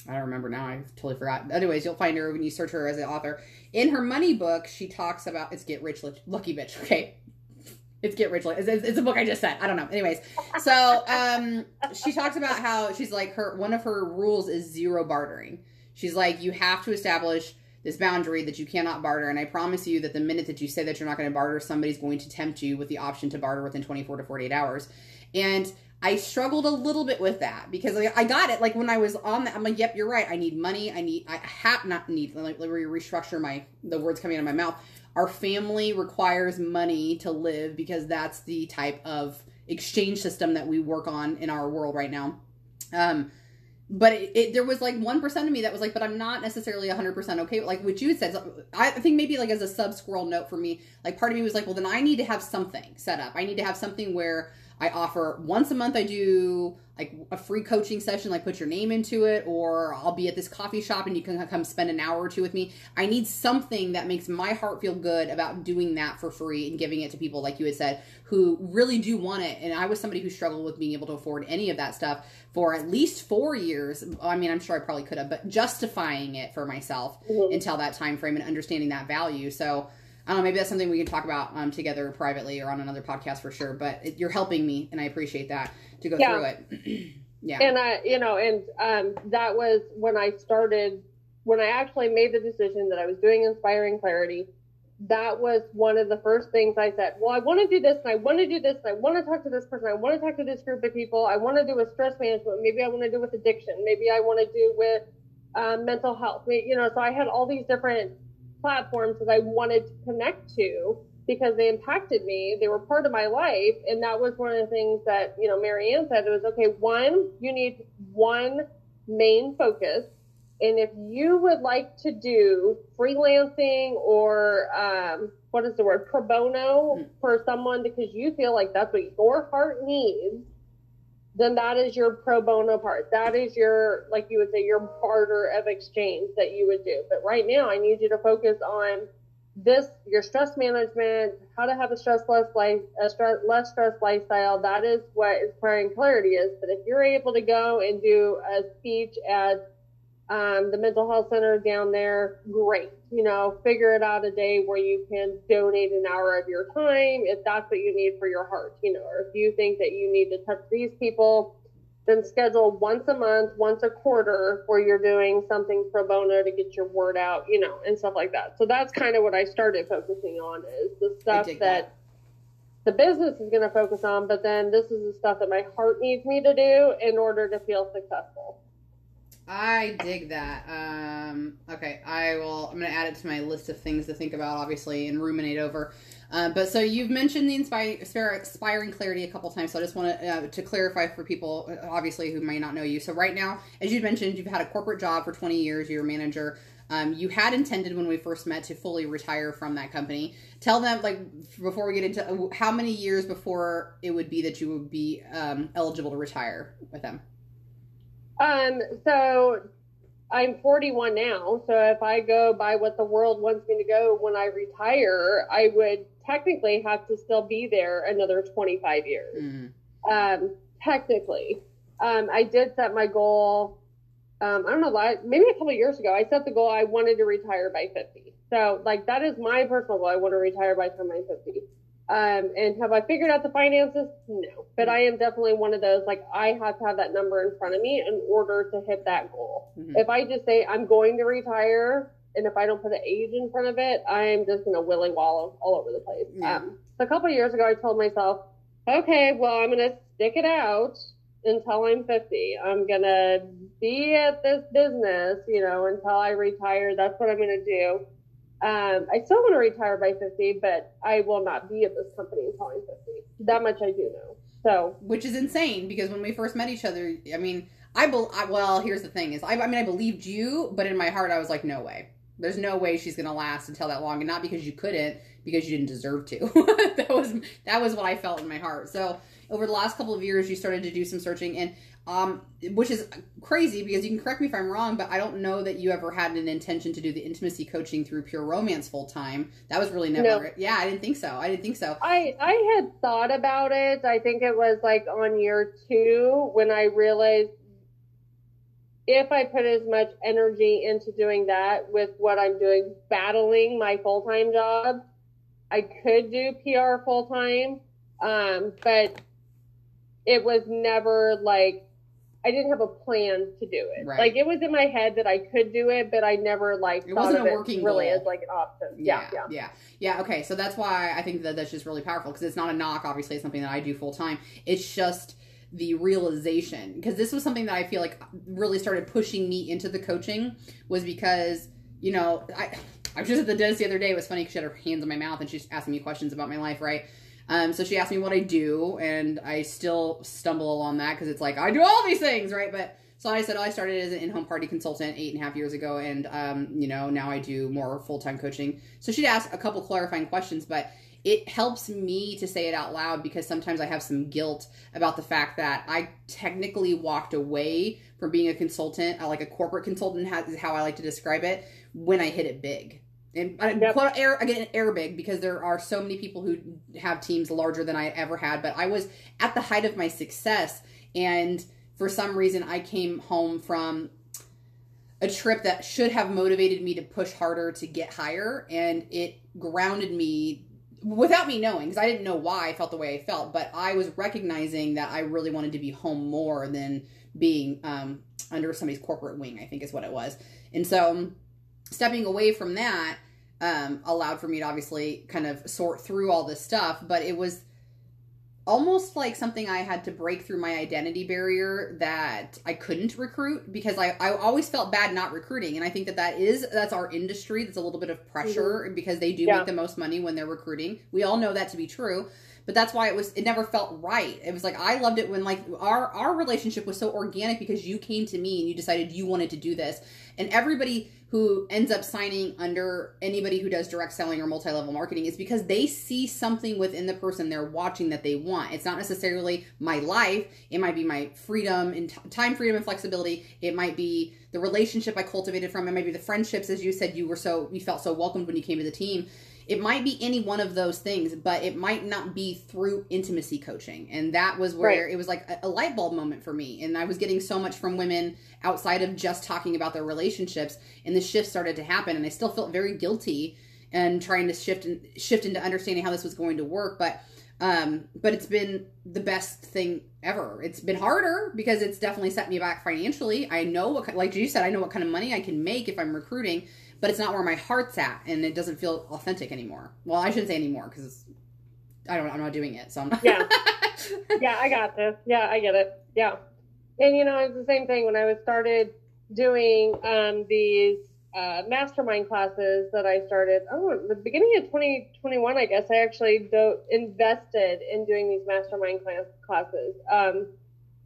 I don't remember now. I totally forgot. Anyways, you'll find her when you search her as an author. In her money book, she talks about it's Get Rich Lucky Bitch. Okay, it's Get Rich. It's, it's, a book I just said. I don't know. Anyways, so um, she talks about how she's like her one of her rules is zero bartering. She's like you have to establish this boundary that you cannot barter, and I promise you that the minute that you say that you're not going to barter, somebody's going to tempt you with the option to barter within 24 to 48 hours, and I struggled a little bit with that because like, I got it. Like when I was on that, I'm like, yep, you're right. I need money. I need, I have not need, like, restructure my, the words coming out of my mouth. Our family requires money to live because that's the type of exchange system that we work on in our world right now. Um, but it, it, there was like 1% of me that was like, but I'm not necessarily 100% okay. Like what you said, I think maybe like as a sub squirrel note for me, like part of me was like, well, then I need to have something set up. I need to have something where I offer once a month. I do like a free coaching session, like put your name into it, or I'll be at this coffee shop and you can come spend an hour or two with me. I need something that makes my heart feel good about doing that for free and giving it to people, like you had said, who really do want it. And I was somebody who struggled with being able to afford any of that stuff for at least four years. I mean, I'm sure I probably could have, but justifying it for myself Mhm. until that time frame and understanding that value. So I don't know, maybe that's something we can talk about um, together privately or on another podcast for sure. But it, you're helping me, and I appreciate that to go Yeah. through it. Yeah. And I, you know, and um, that was when I started, when I actually made the decision that I was doing Inspiring Clarity. That was one of the first things I said. Well, I want to do this, and I want to do this, and I want to talk to this person. I want to talk to this group of people. I want to do with stress management. Maybe I want to do with addiction. Maybe I want to do with um, mental health. You know, so I had all these different platforms that I wanted to connect to because they impacted me. They were part of my life. And that was one of the things that, you know, Marianne said it was okay, one, you need one main focus. And if you would like to do freelancing or um, what is the word, pro bono mm. for someone because you feel like that's what your heart needs, then that is your pro bono part. That is your, like you would say, your barter of exchange that you would do. But right now, I need you to focus on this your stress management, how to have a stress less life, a stress, less stress lifestyle. That is what inspiring clarity is. But if you're able to go and do a speech at um, the mental health center down there, great. You know, figure it out a day where you can donate an hour of your time if that's what you need for your heart. You know, or if you think that you need to touch these people then schedule once a month, once a quarter, where you're doing something pro bono to get your word out, you know, and stuff like that. So that's kind of what I started focusing on is the stuff that, that, the business is going to focus on, but then this is the stuff that my heart needs me to do in order to feel successful. I dig that. Um, okay, I will. I'm going to add it to my list of things to think about, obviously, and ruminate over. Uh, but so you've mentioned the inspire, inspiring clarity a couple times, so I just want to uh, to clarify for people, uh, obviously, who may not know you. So right now, as you mentioned, you've had a corporate job for 20 years. You're a manager. Um, you had intended when we first met to fully retire from that company. Tell them, like, before we get into uh, how many years before it would be that you would be um, eligible to retire with them. Um. So I'm 41 now, so if I go by what the world wants me to go when I retire, I would technically have to still be there another 25 years. Mm-hmm. Um, technically, um, I did set my goal. Um, I don't know, maybe a couple of years ago, I set the goal I wanted to retire by 50. So, like, that is my personal goal. I want to retire by time I'm 50. Um, and have I figured out the finances? No, but I am definitely one of those, like, I have to have that number in front of me in order to hit that goal. Mm-hmm. If I just say I'm going to retire, and if I don't put an age in front of it, I'm just going to willy wallow all over the place. Yeah. Um, so a couple years ago, I told myself, okay, well, I'm going to stick it out until I'm 50. I'm going to be at this business, you know, until I retire. That's what I'm going to do. Um, I still want to retire by 50, but I will not be at this company until I'm 50. That much I do know. So, which is insane because when we first met each other, I mean, I, be- I well, here's the thing is, I, I mean, I believed you, but in my heart, I was like, no way. There's no way she's gonna last until that long, and not because you couldn't, because you didn't deserve to. that was that was what I felt in my heart. So over the last couple of years, you started to do some searching, and um, which is crazy because you can correct me if I'm wrong, but I don't know that you ever had an intention to do the intimacy coaching through Pure Romance full time. That was really never. No. Yeah, I didn't think so. I didn't think so. I I had thought about it. I think it was like on year two when I realized if I put as much energy into doing that with what I'm doing, battling my full time job, I could do PR full time. Um, but it was never like I didn't have a plan to do it. Right. Like it was in my head that I could do it, but I never like it thought of it really goal. as like an option. Yeah, yeah, yeah, yeah. Okay, so that's why I think that that's just really powerful because it's not a knock. Obviously, it's something that I do full time. It's just the realization because this was something that I feel like really started pushing me into the coaching was because you know I I was just at the dentist the other day. It was funny because she had her hands in my mouth and she's asking me questions about my life, right? Um, so she asked me what I do, and I still stumble along that because it's like I do all these things, right? But so I said oh, I started as an in-home party consultant eight and a half years ago, and um, you know now I do more full-time coaching. So she'd ask a couple clarifying questions, but it helps me to say it out loud because sometimes I have some guilt about the fact that I technically walked away from being a consultant, like a corporate consultant, is how I like to describe it, when I hit it big and I yep. quote air again air big because there are so many people who have teams larger than I ever had. But I was at the height of my success, and for some reason, I came home from a trip that should have motivated me to push harder to get higher, and it grounded me without me knowing because I didn't know why I felt the way I felt. But I was recognizing that I really wanted to be home more than being um, under somebody's corporate wing. I think is what it was. And so stepping away from that um, allowed for me to obviously kind of sort through all this stuff, but it was almost like something I had to break through my identity barrier that I couldn't recruit because I, I always felt bad not recruiting. And I think that that is, that's our industry. That's a little bit of pressure mm-hmm. because they do yeah. make the most money when they're recruiting. We all know that to be true but that's why it was it never felt right it was like i loved it when like our our relationship was so organic because you came to me and you decided you wanted to do this and everybody who ends up signing under anybody who does direct selling or multi-level marketing is because they see something within the person they're watching that they want. It's not necessarily my life. It might be my freedom and t- time freedom and flexibility. It might be the relationship I cultivated from. It might be the friendships, as you said, you were so you felt so welcomed when you came to the team. It might be any one of those things, but it might not be through intimacy coaching. And that was where right. it was like a, a light bulb moment for me. And I was getting so much from women outside of just talking about their relationships. And the shift started to happen. And I still felt very guilty and trying to shift and shift into understanding how this was going to work. But um, but it's been the best thing ever. It's been harder because it's definitely set me back financially. I know what, like you said, I know what kind of money I can make if I'm recruiting but it's not where my heart's at and it doesn't feel authentic anymore. Well, I shouldn't say anymore because I don't I'm not doing it. So I'm not. yeah. Yeah, I got this. Yeah, I get it. Yeah. And you know, it's the same thing when I was started doing um, these uh, mastermind classes that I started. Oh, the beginning of 2021, I guess I actually do- invested in doing these mastermind class- classes. Um,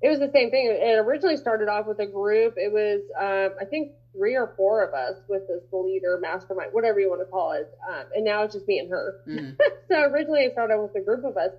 it was the same thing. It originally started off with a group. It was, um, I think, three or four of us with this leader, mastermind, whatever you want to call it. Um, and now it's just me and her. Mm. so originally it started with a group of us.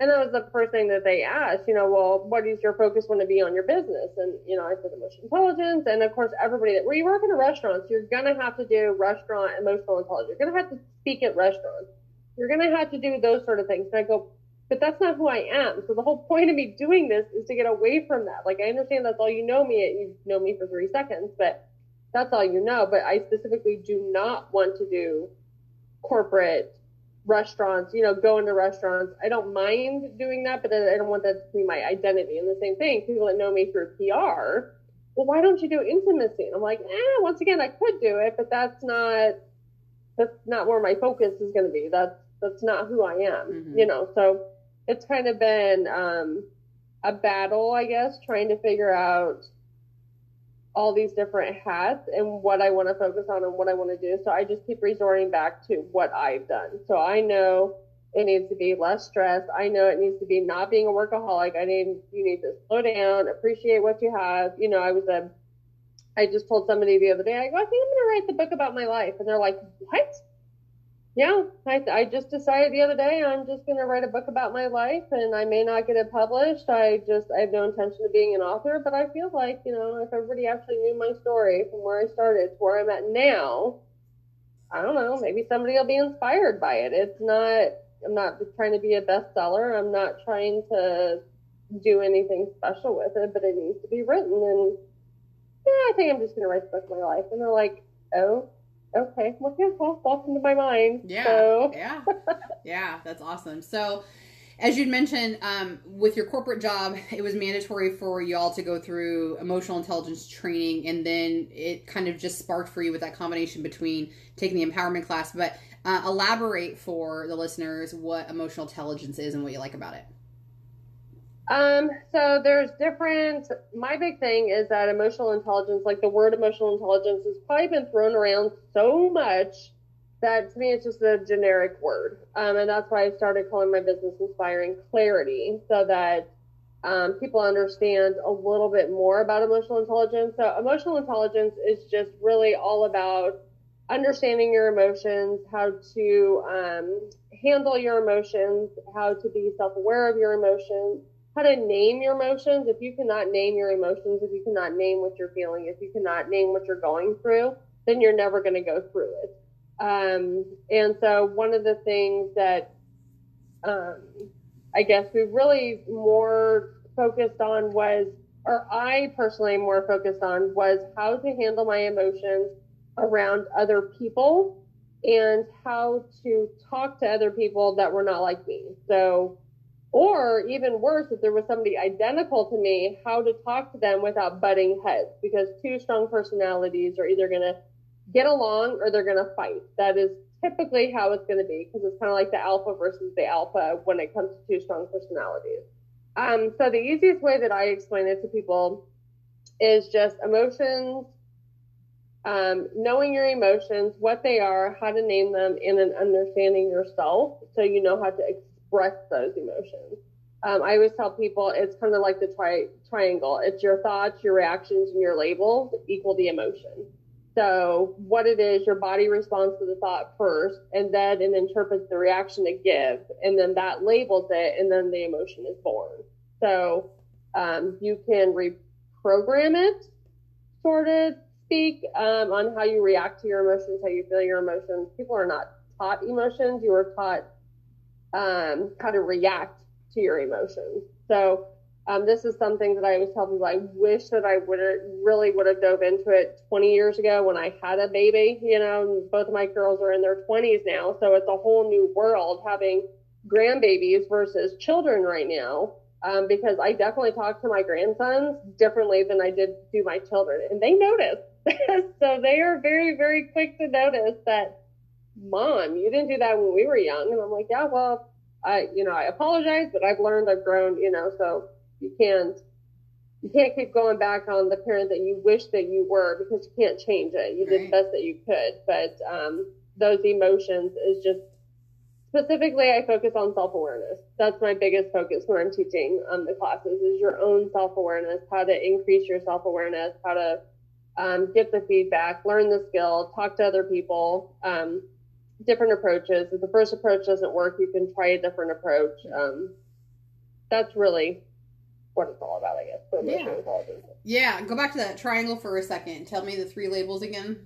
And that was the first thing that they asked, you know, well, what is your focus going to be on your business? And, you know, I said emotional intelligence. And of course, everybody that, where you work in a restaurant, you're going to have to do restaurant emotional intelligence. You're going to have to speak at restaurants. You're going to have to do those sort of things. And I go, but that's not who I am. So the whole point of me doing this is to get away from that. Like I understand that's all you know me. You know me for three seconds, but that's all you know. But I specifically do not want to do corporate restaurants, you know, go into restaurants. I don't mind doing that, but I don't want that to be my identity. And the same thing, people that know me through PR, well, why don't you do intimacy? And I'm like, eh, once again, I could do it, but that's not, that's not where my focus is going to be. That's, that's not who I am, mm-hmm. you know? So it's kind of been, um, a battle, I guess, trying to figure out all these different hats and what I want to focus on and what I want to do. So I just keep resorting back to what I've done. So I know it needs to be less stress. I know it needs to be not being a workaholic. I need you need to slow down, appreciate what you have. You know, I was a I just told somebody the other day, I go, I think I'm gonna write the book about my life. And they're like, What? Yeah, I, I just decided the other day I'm just going to write a book about my life and I may not get it published. I just, I have no intention of being an author, but I feel like, you know, if everybody actually knew my story from where I started to where I'm at now, I don't know, maybe somebody will be inspired by it. It's not, I'm not trying to be a bestseller. I'm not trying to do anything special with it, but it needs to be written. And yeah, I think I'm just going to write the book of my life. And they're like, oh, okay, well, yeah, well, welcome to my mind. Yeah, so. yeah, yeah, that's awesome. So, as you'd mentioned, um, with your corporate job, it was mandatory for y'all to go through emotional intelligence training, and then it kind of just sparked for you with that combination between taking the empowerment class. But uh, elaborate for the listeners what emotional intelligence is and what you like about it. Um, so there's different, my big thing is that emotional intelligence, like the word emotional intelligence has probably been thrown around so much that to me it's just a generic word. Um, and that's why I started calling my business Inspiring Clarity so that um, people understand a little bit more about emotional intelligence. So emotional intelligence is just really all about understanding your emotions, how to um, handle your emotions, how to be self-aware of your emotions, how to name your emotions. If you cannot name your emotions, if you cannot name what you're feeling, if you cannot name what you're going through, then you're never going to go through it. Um, and so one of the things that um, I guess we really more focused on was, or I personally more focused on was how to handle my emotions around other people and how to talk to other people that were not like me. So Or even worse, if there was somebody identical to me, how to talk to them without butting heads because two strong personalities are either going to get along or they're going to fight. That is typically how it's going to be because it's kind of like the alpha versus the alpha when it comes to two strong personalities. Um, so the easiest way that I explain it to people is just emotions, um, knowing your emotions, what they are, how to name them, and then understanding yourself so you know how to those emotions. Um, I always tell people it's kind of like the tri- triangle. It's your thoughts, your reactions, and your labels equal the emotion. So what it is, your body responds to the thought first, and then it interprets the reaction it gives, and then that labels it, and then the emotion is born. So um, you can reprogram it, sort of speak um, on how you react to your emotions, how you feel your emotions. People are not taught emotions; you are taught um, how to react to your emotions. So um, this is something that I always tell people. I wish that I would have really would have dove into it 20 years ago when I had a baby. You know, both of my girls are in their 20s now, so it's a whole new world having grandbabies versus children right now. Um, because I definitely talk to my grandsons differently than I did to my children, and they notice. so they are very, very quick to notice that, mom, you didn't do that when we were young, and I'm like, yeah, well, I, you know, I apologize, but I've learned, I've grown, you know, so you can't you can't keep going back on the parent that you wish that you were because you can't change it. You right. did the best that you could, but um, those emotions is just specifically I focus on self awareness. That's my biggest focus when I'm teaching um, the classes is your own self awareness, how to increase your self awareness, how to um, get the feedback, learn the skill, talk to other people, um, different approaches. If the first approach doesn't work, you can try a different approach. Um, that's really what it's all about, I guess, for yeah. Yeah, go back to that triangle for a second. Tell me the three labels again.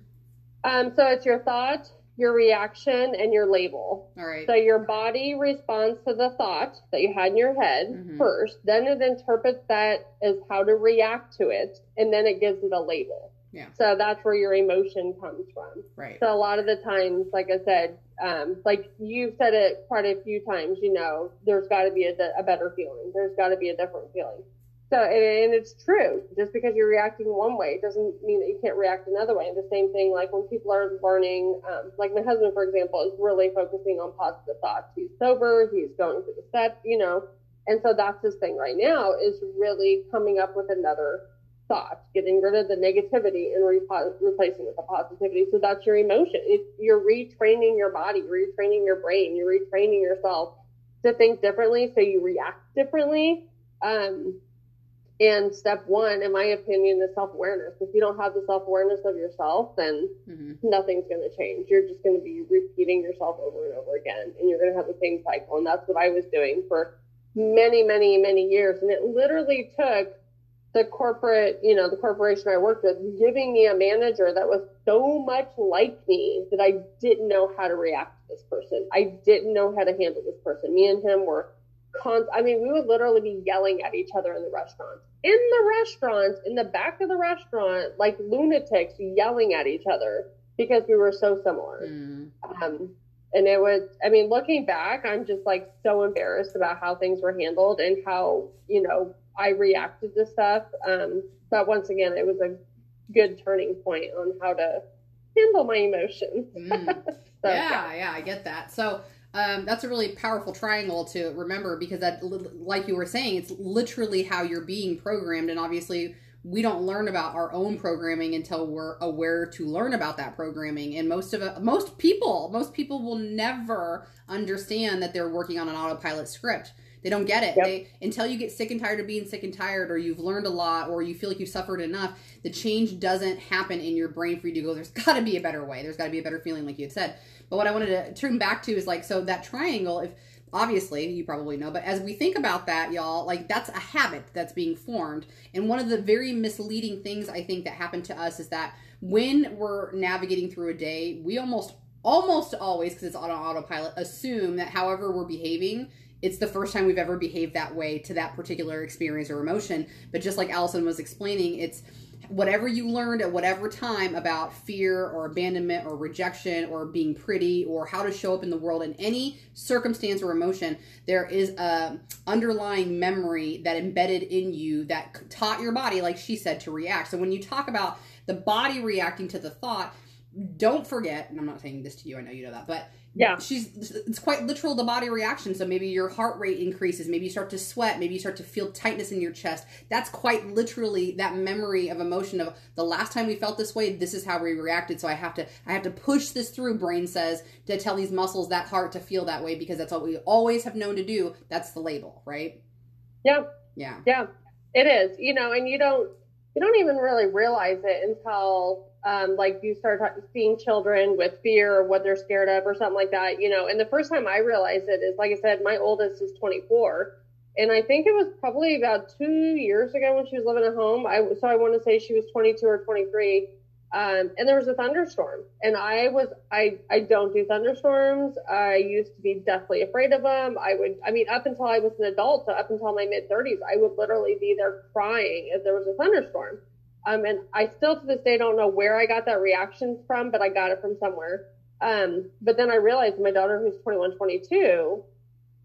Um, so it's your thought, your reaction, and your label. All right. So your body responds to the thought that you had in your head mm-hmm. first, then it interprets that as how to react to it, and then it gives it a label. Yeah. So that's where your emotion comes from. Right. So a lot of the times, like I said, um, like you've said it quite a few times, you know, there's got to be a, a, better feeling. There's got to be a different feeling. So, and, and, it's true. Just because you're reacting one way doesn't mean that you can't react another way. And the same thing, like when people are learning, um, like my husband, for example, is really focusing on positive thoughts. He's sober. He's going through the steps, you know, and so that's his thing right now is really coming up with another thoughts, getting rid of the negativity and re- replacing with the positivity. So that's your emotion. It's, you're retraining your body, retraining your brain, you're retraining yourself to think differently so you react differently. Um, and step one, in my opinion, is self awareness. If you don't have the self awareness of yourself, then mm-hmm. nothing's going to change. You're just going to be repeating yourself over and over again, and you're going to have the same cycle. And that's what I was doing for many, many, many years. And it literally took the corporate, you know, the corporation I worked with giving me a manager that was so much like me that I didn't know how to react to this person. I didn't know how to handle this person. Me and him were con I mean, we would literally be yelling at each other in the restaurant. In the restaurant, in the back of the restaurant, like lunatics yelling at each other because we were so similar. Mm. Um, and it was, I mean, looking back, I'm just like so embarrassed about how things were handled and how, you know, I reacted to stuff. Um, but once again, it was a good turning point on how to handle my emotions. Mm. so, yeah, yeah, yeah, I get that. So um, that's a really powerful triangle to remember because that, like you were saying, it's literally how you're being programmed, and obviously we don't learn about our own programming until we're aware to learn about that programming and most of it most people most people will never understand that they're working on an autopilot script they don't get it. Yep. They until you get sick and tired of being sick and tired, or you've learned a lot, or you feel like you've suffered enough. The change doesn't happen in your brain for you to go. There's got to be a better way. There's got to be a better feeling, like you had said. But what I wanted to turn back to is like so that triangle. If obviously you probably know but as we think about that y'all like that's a habit that's being formed and one of the very misleading things i think that happened to us is that when we're navigating through a day we almost almost always because it's on autopilot assume that however we're behaving it's the first time we've ever behaved that way to that particular experience or emotion. But just like Allison was explaining, it's whatever you learned at whatever time about fear or abandonment or rejection or being pretty or how to show up in the world in any circumstance or emotion there is a underlying memory that embedded in you that taught your body like she said to react so when you talk about the body reacting to the thought don't forget and i'm not saying this to you i know you know that but yeah. She's it's quite literal the body reaction. So maybe your heart rate increases. Maybe you start to sweat. Maybe you start to feel tightness in your chest. That's quite literally that memory of emotion of the last time we felt this way this is how we reacted. So i have to i have to push this through brain says to tell these muscles that heart to feel that way because that's what we always have known to do. That's the label right? Yeah yeah. Yeah it is. You know and you don't you don't even really realize it until um, like you start seeing children with fear or what they're scared of or something like that, you know. And the first time I realized it is, like I said, my oldest is 24, and I think it was probably about two years ago when she was living at home. I so I want to say she was 22 or 23, um, and there was a thunderstorm, and I was I I don't do thunderstorms. I used to be deathly afraid of them. I would I mean up until I was an adult, so up until my mid 30s, I would literally be there crying if there was a thunderstorm um, and I still to this day don't know where I got that reaction from, but I got it from somewhere. Um, but then I realized my daughter, who's 21, 22,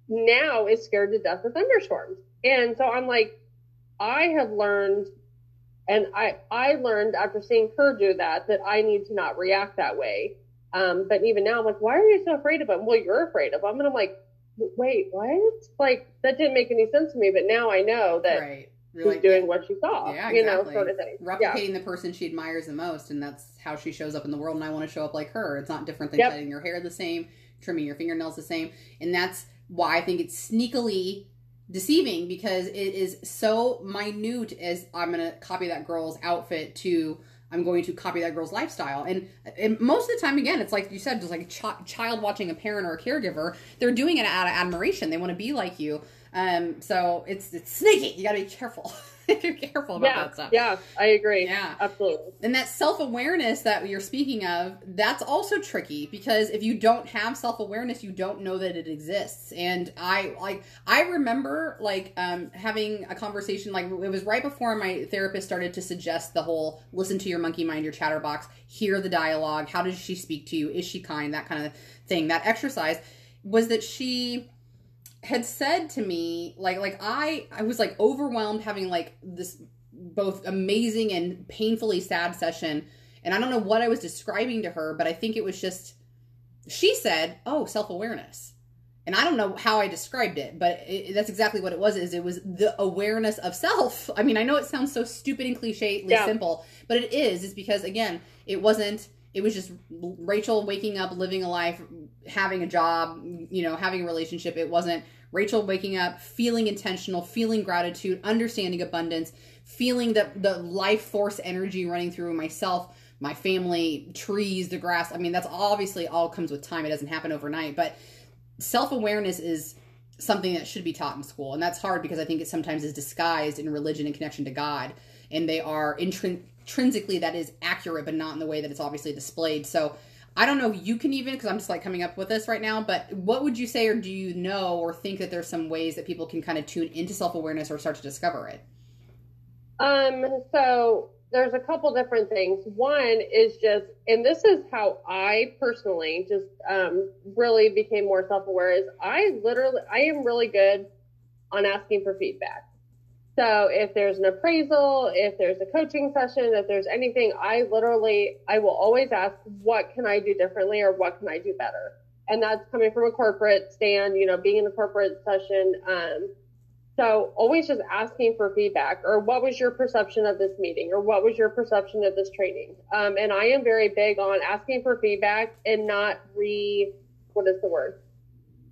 now is scared to death of thunderstorms. And so I'm like, I have learned, and I, I learned after seeing her do that, that I need to not react that way. Um, but even now I'm like, why are you so afraid of him? Well, you're afraid of him. And I'm like, wait, what? Like, that didn't make any sense to me. But now I know that right She's like, doing what she saw. Yeah, exactly. You know, sort of thing. Replicating yeah. the person she admires the most, and that's how she shows up in the world. And I want to show up like her. It's not different than yep. cutting your hair the same, trimming your fingernails the same, and that's why I think it's sneakily deceiving because it is so minute. As I'm going to copy that girl's outfit to. I'm going to copy that girl's lifestyle. And, and most of the time, again, it's like you said, just like a ch- child watching a parent or a caregiver. They're doing it out of admiration. They want to be like you. Um, so it's it's sneaky. You got to be careful. be careful about yeah, that stuff. Yeah, I agree. Yeah, absolutely. And that self awareness that you're speaking of, that's also tricky because if you don't have self awareness, you don't know that it exists. And I like I remember like um, having a conversation like it was right before my therapist started to suggest the whole listen to your monkey mind, your chatterbox, hear the dialogue. How does she speak to you? Is she kind? That kind of thing. That exercise was that she had said to me like like I I was like overwhelmed having like this both amazing and painfully sad session and I don't know what I was describing to her but I think it was just she said oh self-awareness and I don't know how I described it but it, that's exactly what it was is it was the awareness of self I mean I know it sounds so stupid and cliche yeah. simple but it is is because again it wasn't it was just Rachel waking up, living a life, having a job, you know, having a relationship. It wasn't Rachel waking up, feeling intentional, feeling gratitude, understanding abundance, feeling the, the life force energy running through myself, my family, trees, the grass. I mean, that's obviously all comes with time. It doesn't happen overnight. But self awareness is something that should be taught in school. And that's hard because I think it sometimes is disguised in religion and connection to God. And they are intrinsically that is accurate, but not in the way that it's obviously displayed. So, I don't know if you can even because I'm just like coming up with this right now, but what would you say or do you know or think that there's some ways that people can kind of tune into self-awareness or start to discover it? Um so there's a couple different things. One is just and this is how I personally just um really became more self-aware is I literally I am really good on asking for feedback. So if there's an appraisal, if there's a coaching session, if there's anything, I literally, I will always ask, what can I do differently or what can I do better? And that's coming from a corporate stand, you know, being in a corporate session. Um, so always just asking for feedback or what was your perception of this meeting or what was your perception of this training? Um, and I am very big on asking for feedback and not re, what is the word?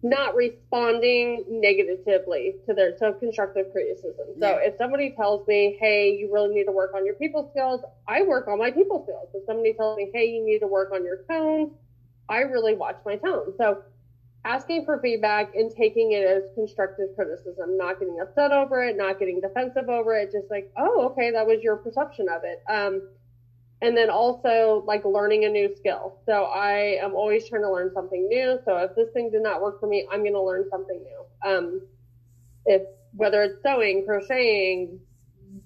Not responding negatively to their so constructive criticism. So yeah. if somebody tells me, "Hey, you really need to work on your people skills," I work on my people skills. If somebody tells me, "Hey, you need to work on your tone," I really watch my tone. So asking for feedback and taking it as constructive criticism, not getting upset over it, not getting defensive over it, just like, "Oh, okay, that was your perception of it." Um, and then also like learning a new skill. So I am always trying to learn something new. So if this thing did not work for me, I'm going to learn something new. Um, if whether it's sewing, crocheting,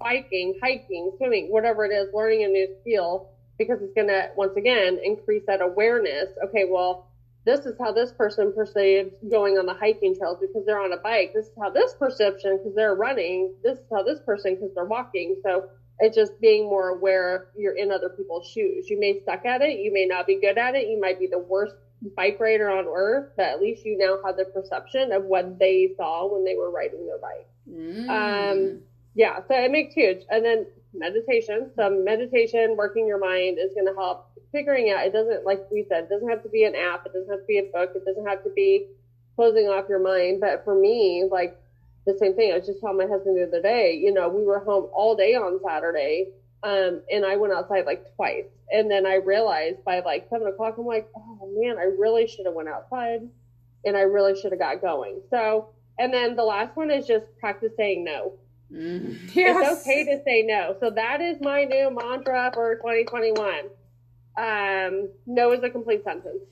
biking, hiking, swimming, whatever it is, learning a new skill because it's going to, once again, increase that awareness. Okay, well, this is how this person perceives going on the hiking trails because they're on a bike. This is how this perception because they're running. This is how this person because they're walking. So it's just being more aware you're in other people's shoes. You may suck at it. You may not be good at it. You might be the worst bike rider on earth, but at least you now have the perception of what they saw when they were riding their bike. Mm. Um, yeah, so it makes huge. And then meditation. Some meditation, working your mind is going to help figuring out. It doesn't, like we said, it doesn't have to be an app. It doesn't have to be a book. It doesn't have to be closing off your mind. But for me, like the same thing. I was just telling my husband the other day. You know, we were home all day on Saturday, um, and I went outside like twice. And then I realized by like seven o'clock, I'm like, oh man, I really should have went outside, and I really should have got going. So, and then the last one is just practice saying no. Mm, yes. It's okay to say no. So that is my new mantra for 2021. Um, no is a complete sentence.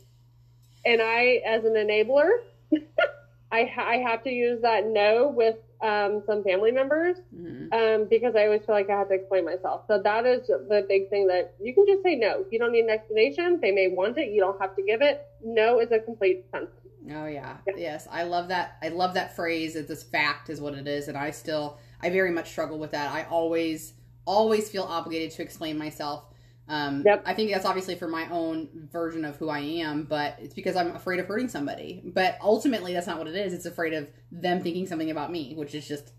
And I, as an enabler, I, I have to use that no with um, some family members mm-hmm. um, because I always feel like I have to explain myself. So that is the big thing that you can just say no. You don't need an explanation. They may want it. You don't have to give it. No is a complete sentence. Oh yeah. yeah. Yes. I love that. I love that phrase. It's this fact is what it is. And I still, I very much struggle with that. I always, always feel obligated to explain myself. Um, yep. I think that's obviously for my own version of who I am, but it's because I'm afraid of hurting somebody. But ultimately, that's not what it is. It's afraid of them thinking something about me, which is just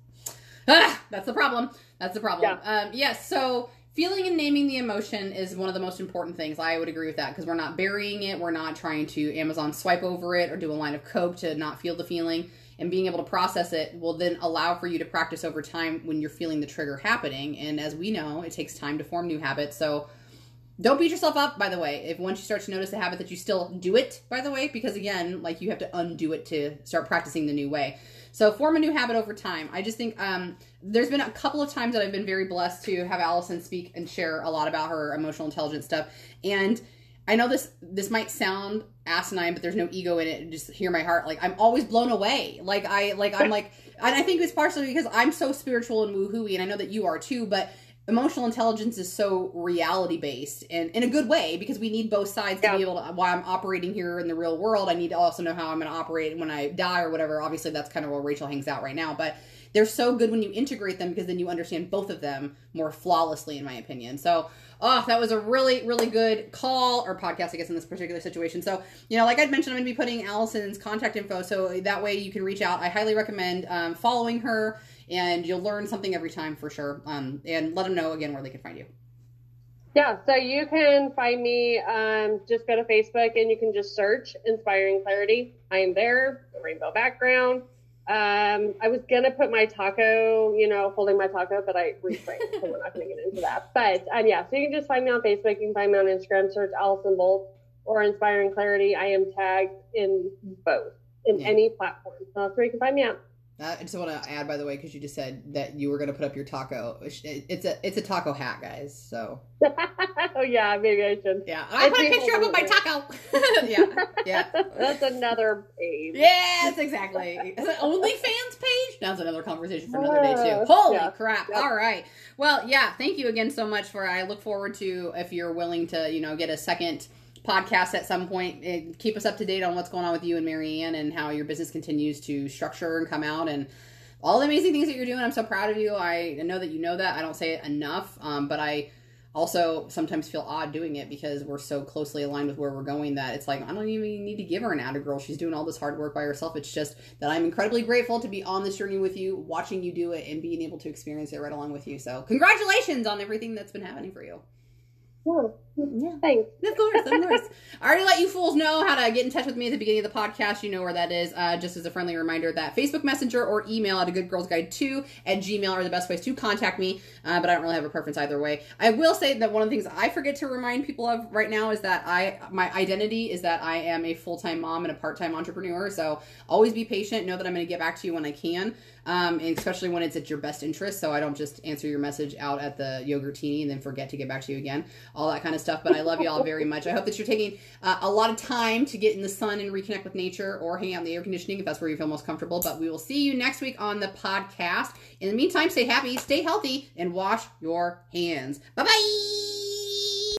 ah, that's the problem. That's the problem. Yeah. Um, yes. So feeling and naming the emotion is one of the most important things. I would agree with that because we're not burying it. We're not trying to Amazon swipe over it or do a line of coke to not feel the feeling. And being able to process it will then allow for you to practice over time when you're feeling the trigger happening. And as we know, it takes time to form new habits. So don't beat yourself up, by the way, if once you start to notice a habit that you still do it, by the way, because again, like you have to undo it to start practicing the new way. So form a new habit over time. I just think um, there's been a couple of times that I've been very blessed to have Allison speak and share a lot about her emotional intelligence stuff. And I know this this might sound asinine, but there's no ego in it. Just hear my heart. Like I'm always blown away. Like I like I'm like, and I think it's partially because I'm so spiritual and woohooey, and I know that you are too. But emotional intelligence is so reality based and in a good way because we need both sides yeah. to be able to while i'm operating here in the real world i need to also know how i'm going to operate when i die or whatever. Obviously that's kind of where rachel hangs out right now but they're so good when you integrate them because then you understand both of them more flawlessly in my opinion. So oh that was a really really good call or podcast i guess in this particular situation. So you know like i'd mentioned i'm going to be putting allison's contact info so that way you can reach out. I highly recommend um, following her and you'll learn something every time for sure. Um, and let them know again where they can find you. Yeah, so you can find me. Um, just go to Facebook and you can just search Inspiring Clarity. I am there, the rainbow background. Um, I was gonna put my taco, you know, holding my taco, but I reframed, so we're not gonna get into that. But um, yeah, so you can just find me on Facebook. You can find me on Instagram. Search Allison Boltz or Inspiring Clarity. I am tagged in both in yeah. any platform, so that's where you can find me at. Uh, I just want to add, by the way, because you just said that you were going to put up your taco. It's a it's a taco hat, guys. So. oh yeah, maybe I should. Yeah, I, put a picture up of my taco. yeah, yeah. That's another page. Yes, exactly. Is it OnlyFans page? That's another conversation for another day too. Holy yeah. crap! All right. Well, yeah. Thank you again so much for. I look forward to if you're willing to, you know, get a second podcast at some point and keep us up to date on what's going on with you and Marianne and how your business continues to structure and come out and all the amazing things that you're doing. I'm so proud of you. I know that you know that. I don't say it enough, um, but I also sometimes feel odd doing it because we're so closely aligned with where we're going that it's like I don't even need to give her an outer girl. She's doing all this hard work by herself. It's just that I'm incredibly grateful to be on this journey with you, watching you do it, and being able to experience it right along with you. So congratulations on everything that's been happening for you. Yeah. Thanks. Of course, of course. I already let you fools know how to get in touch with me at the beginning of the podcast. You know where that is. Uh, just as a friendly reminder that Facebook Messenger or email at a good girls guide 2 at Gmail are the best ways to contact me. Uh, but I don't really have a preference either way. I will say that one of the things I forget to remind people of right now is that I my identity is that I am a full time mom and a part time entrepreneur. So always be patient. Know that I'm going to get back to you when I can um, and especially when it's at your best interest. So I don't just answer your message out at the yogurt teeny and then forget to get back to you again, all that kind of stuff. But I love you all very much. I hope that you're taking uh, a lot of time to get in the sun and reconnect with nature or hang out in the air conditioning if that's where you feel most comfortable. But we will see you next week on the podcast. In the meantime, stay happy, stay healthy, and wash your hands. Bye bye.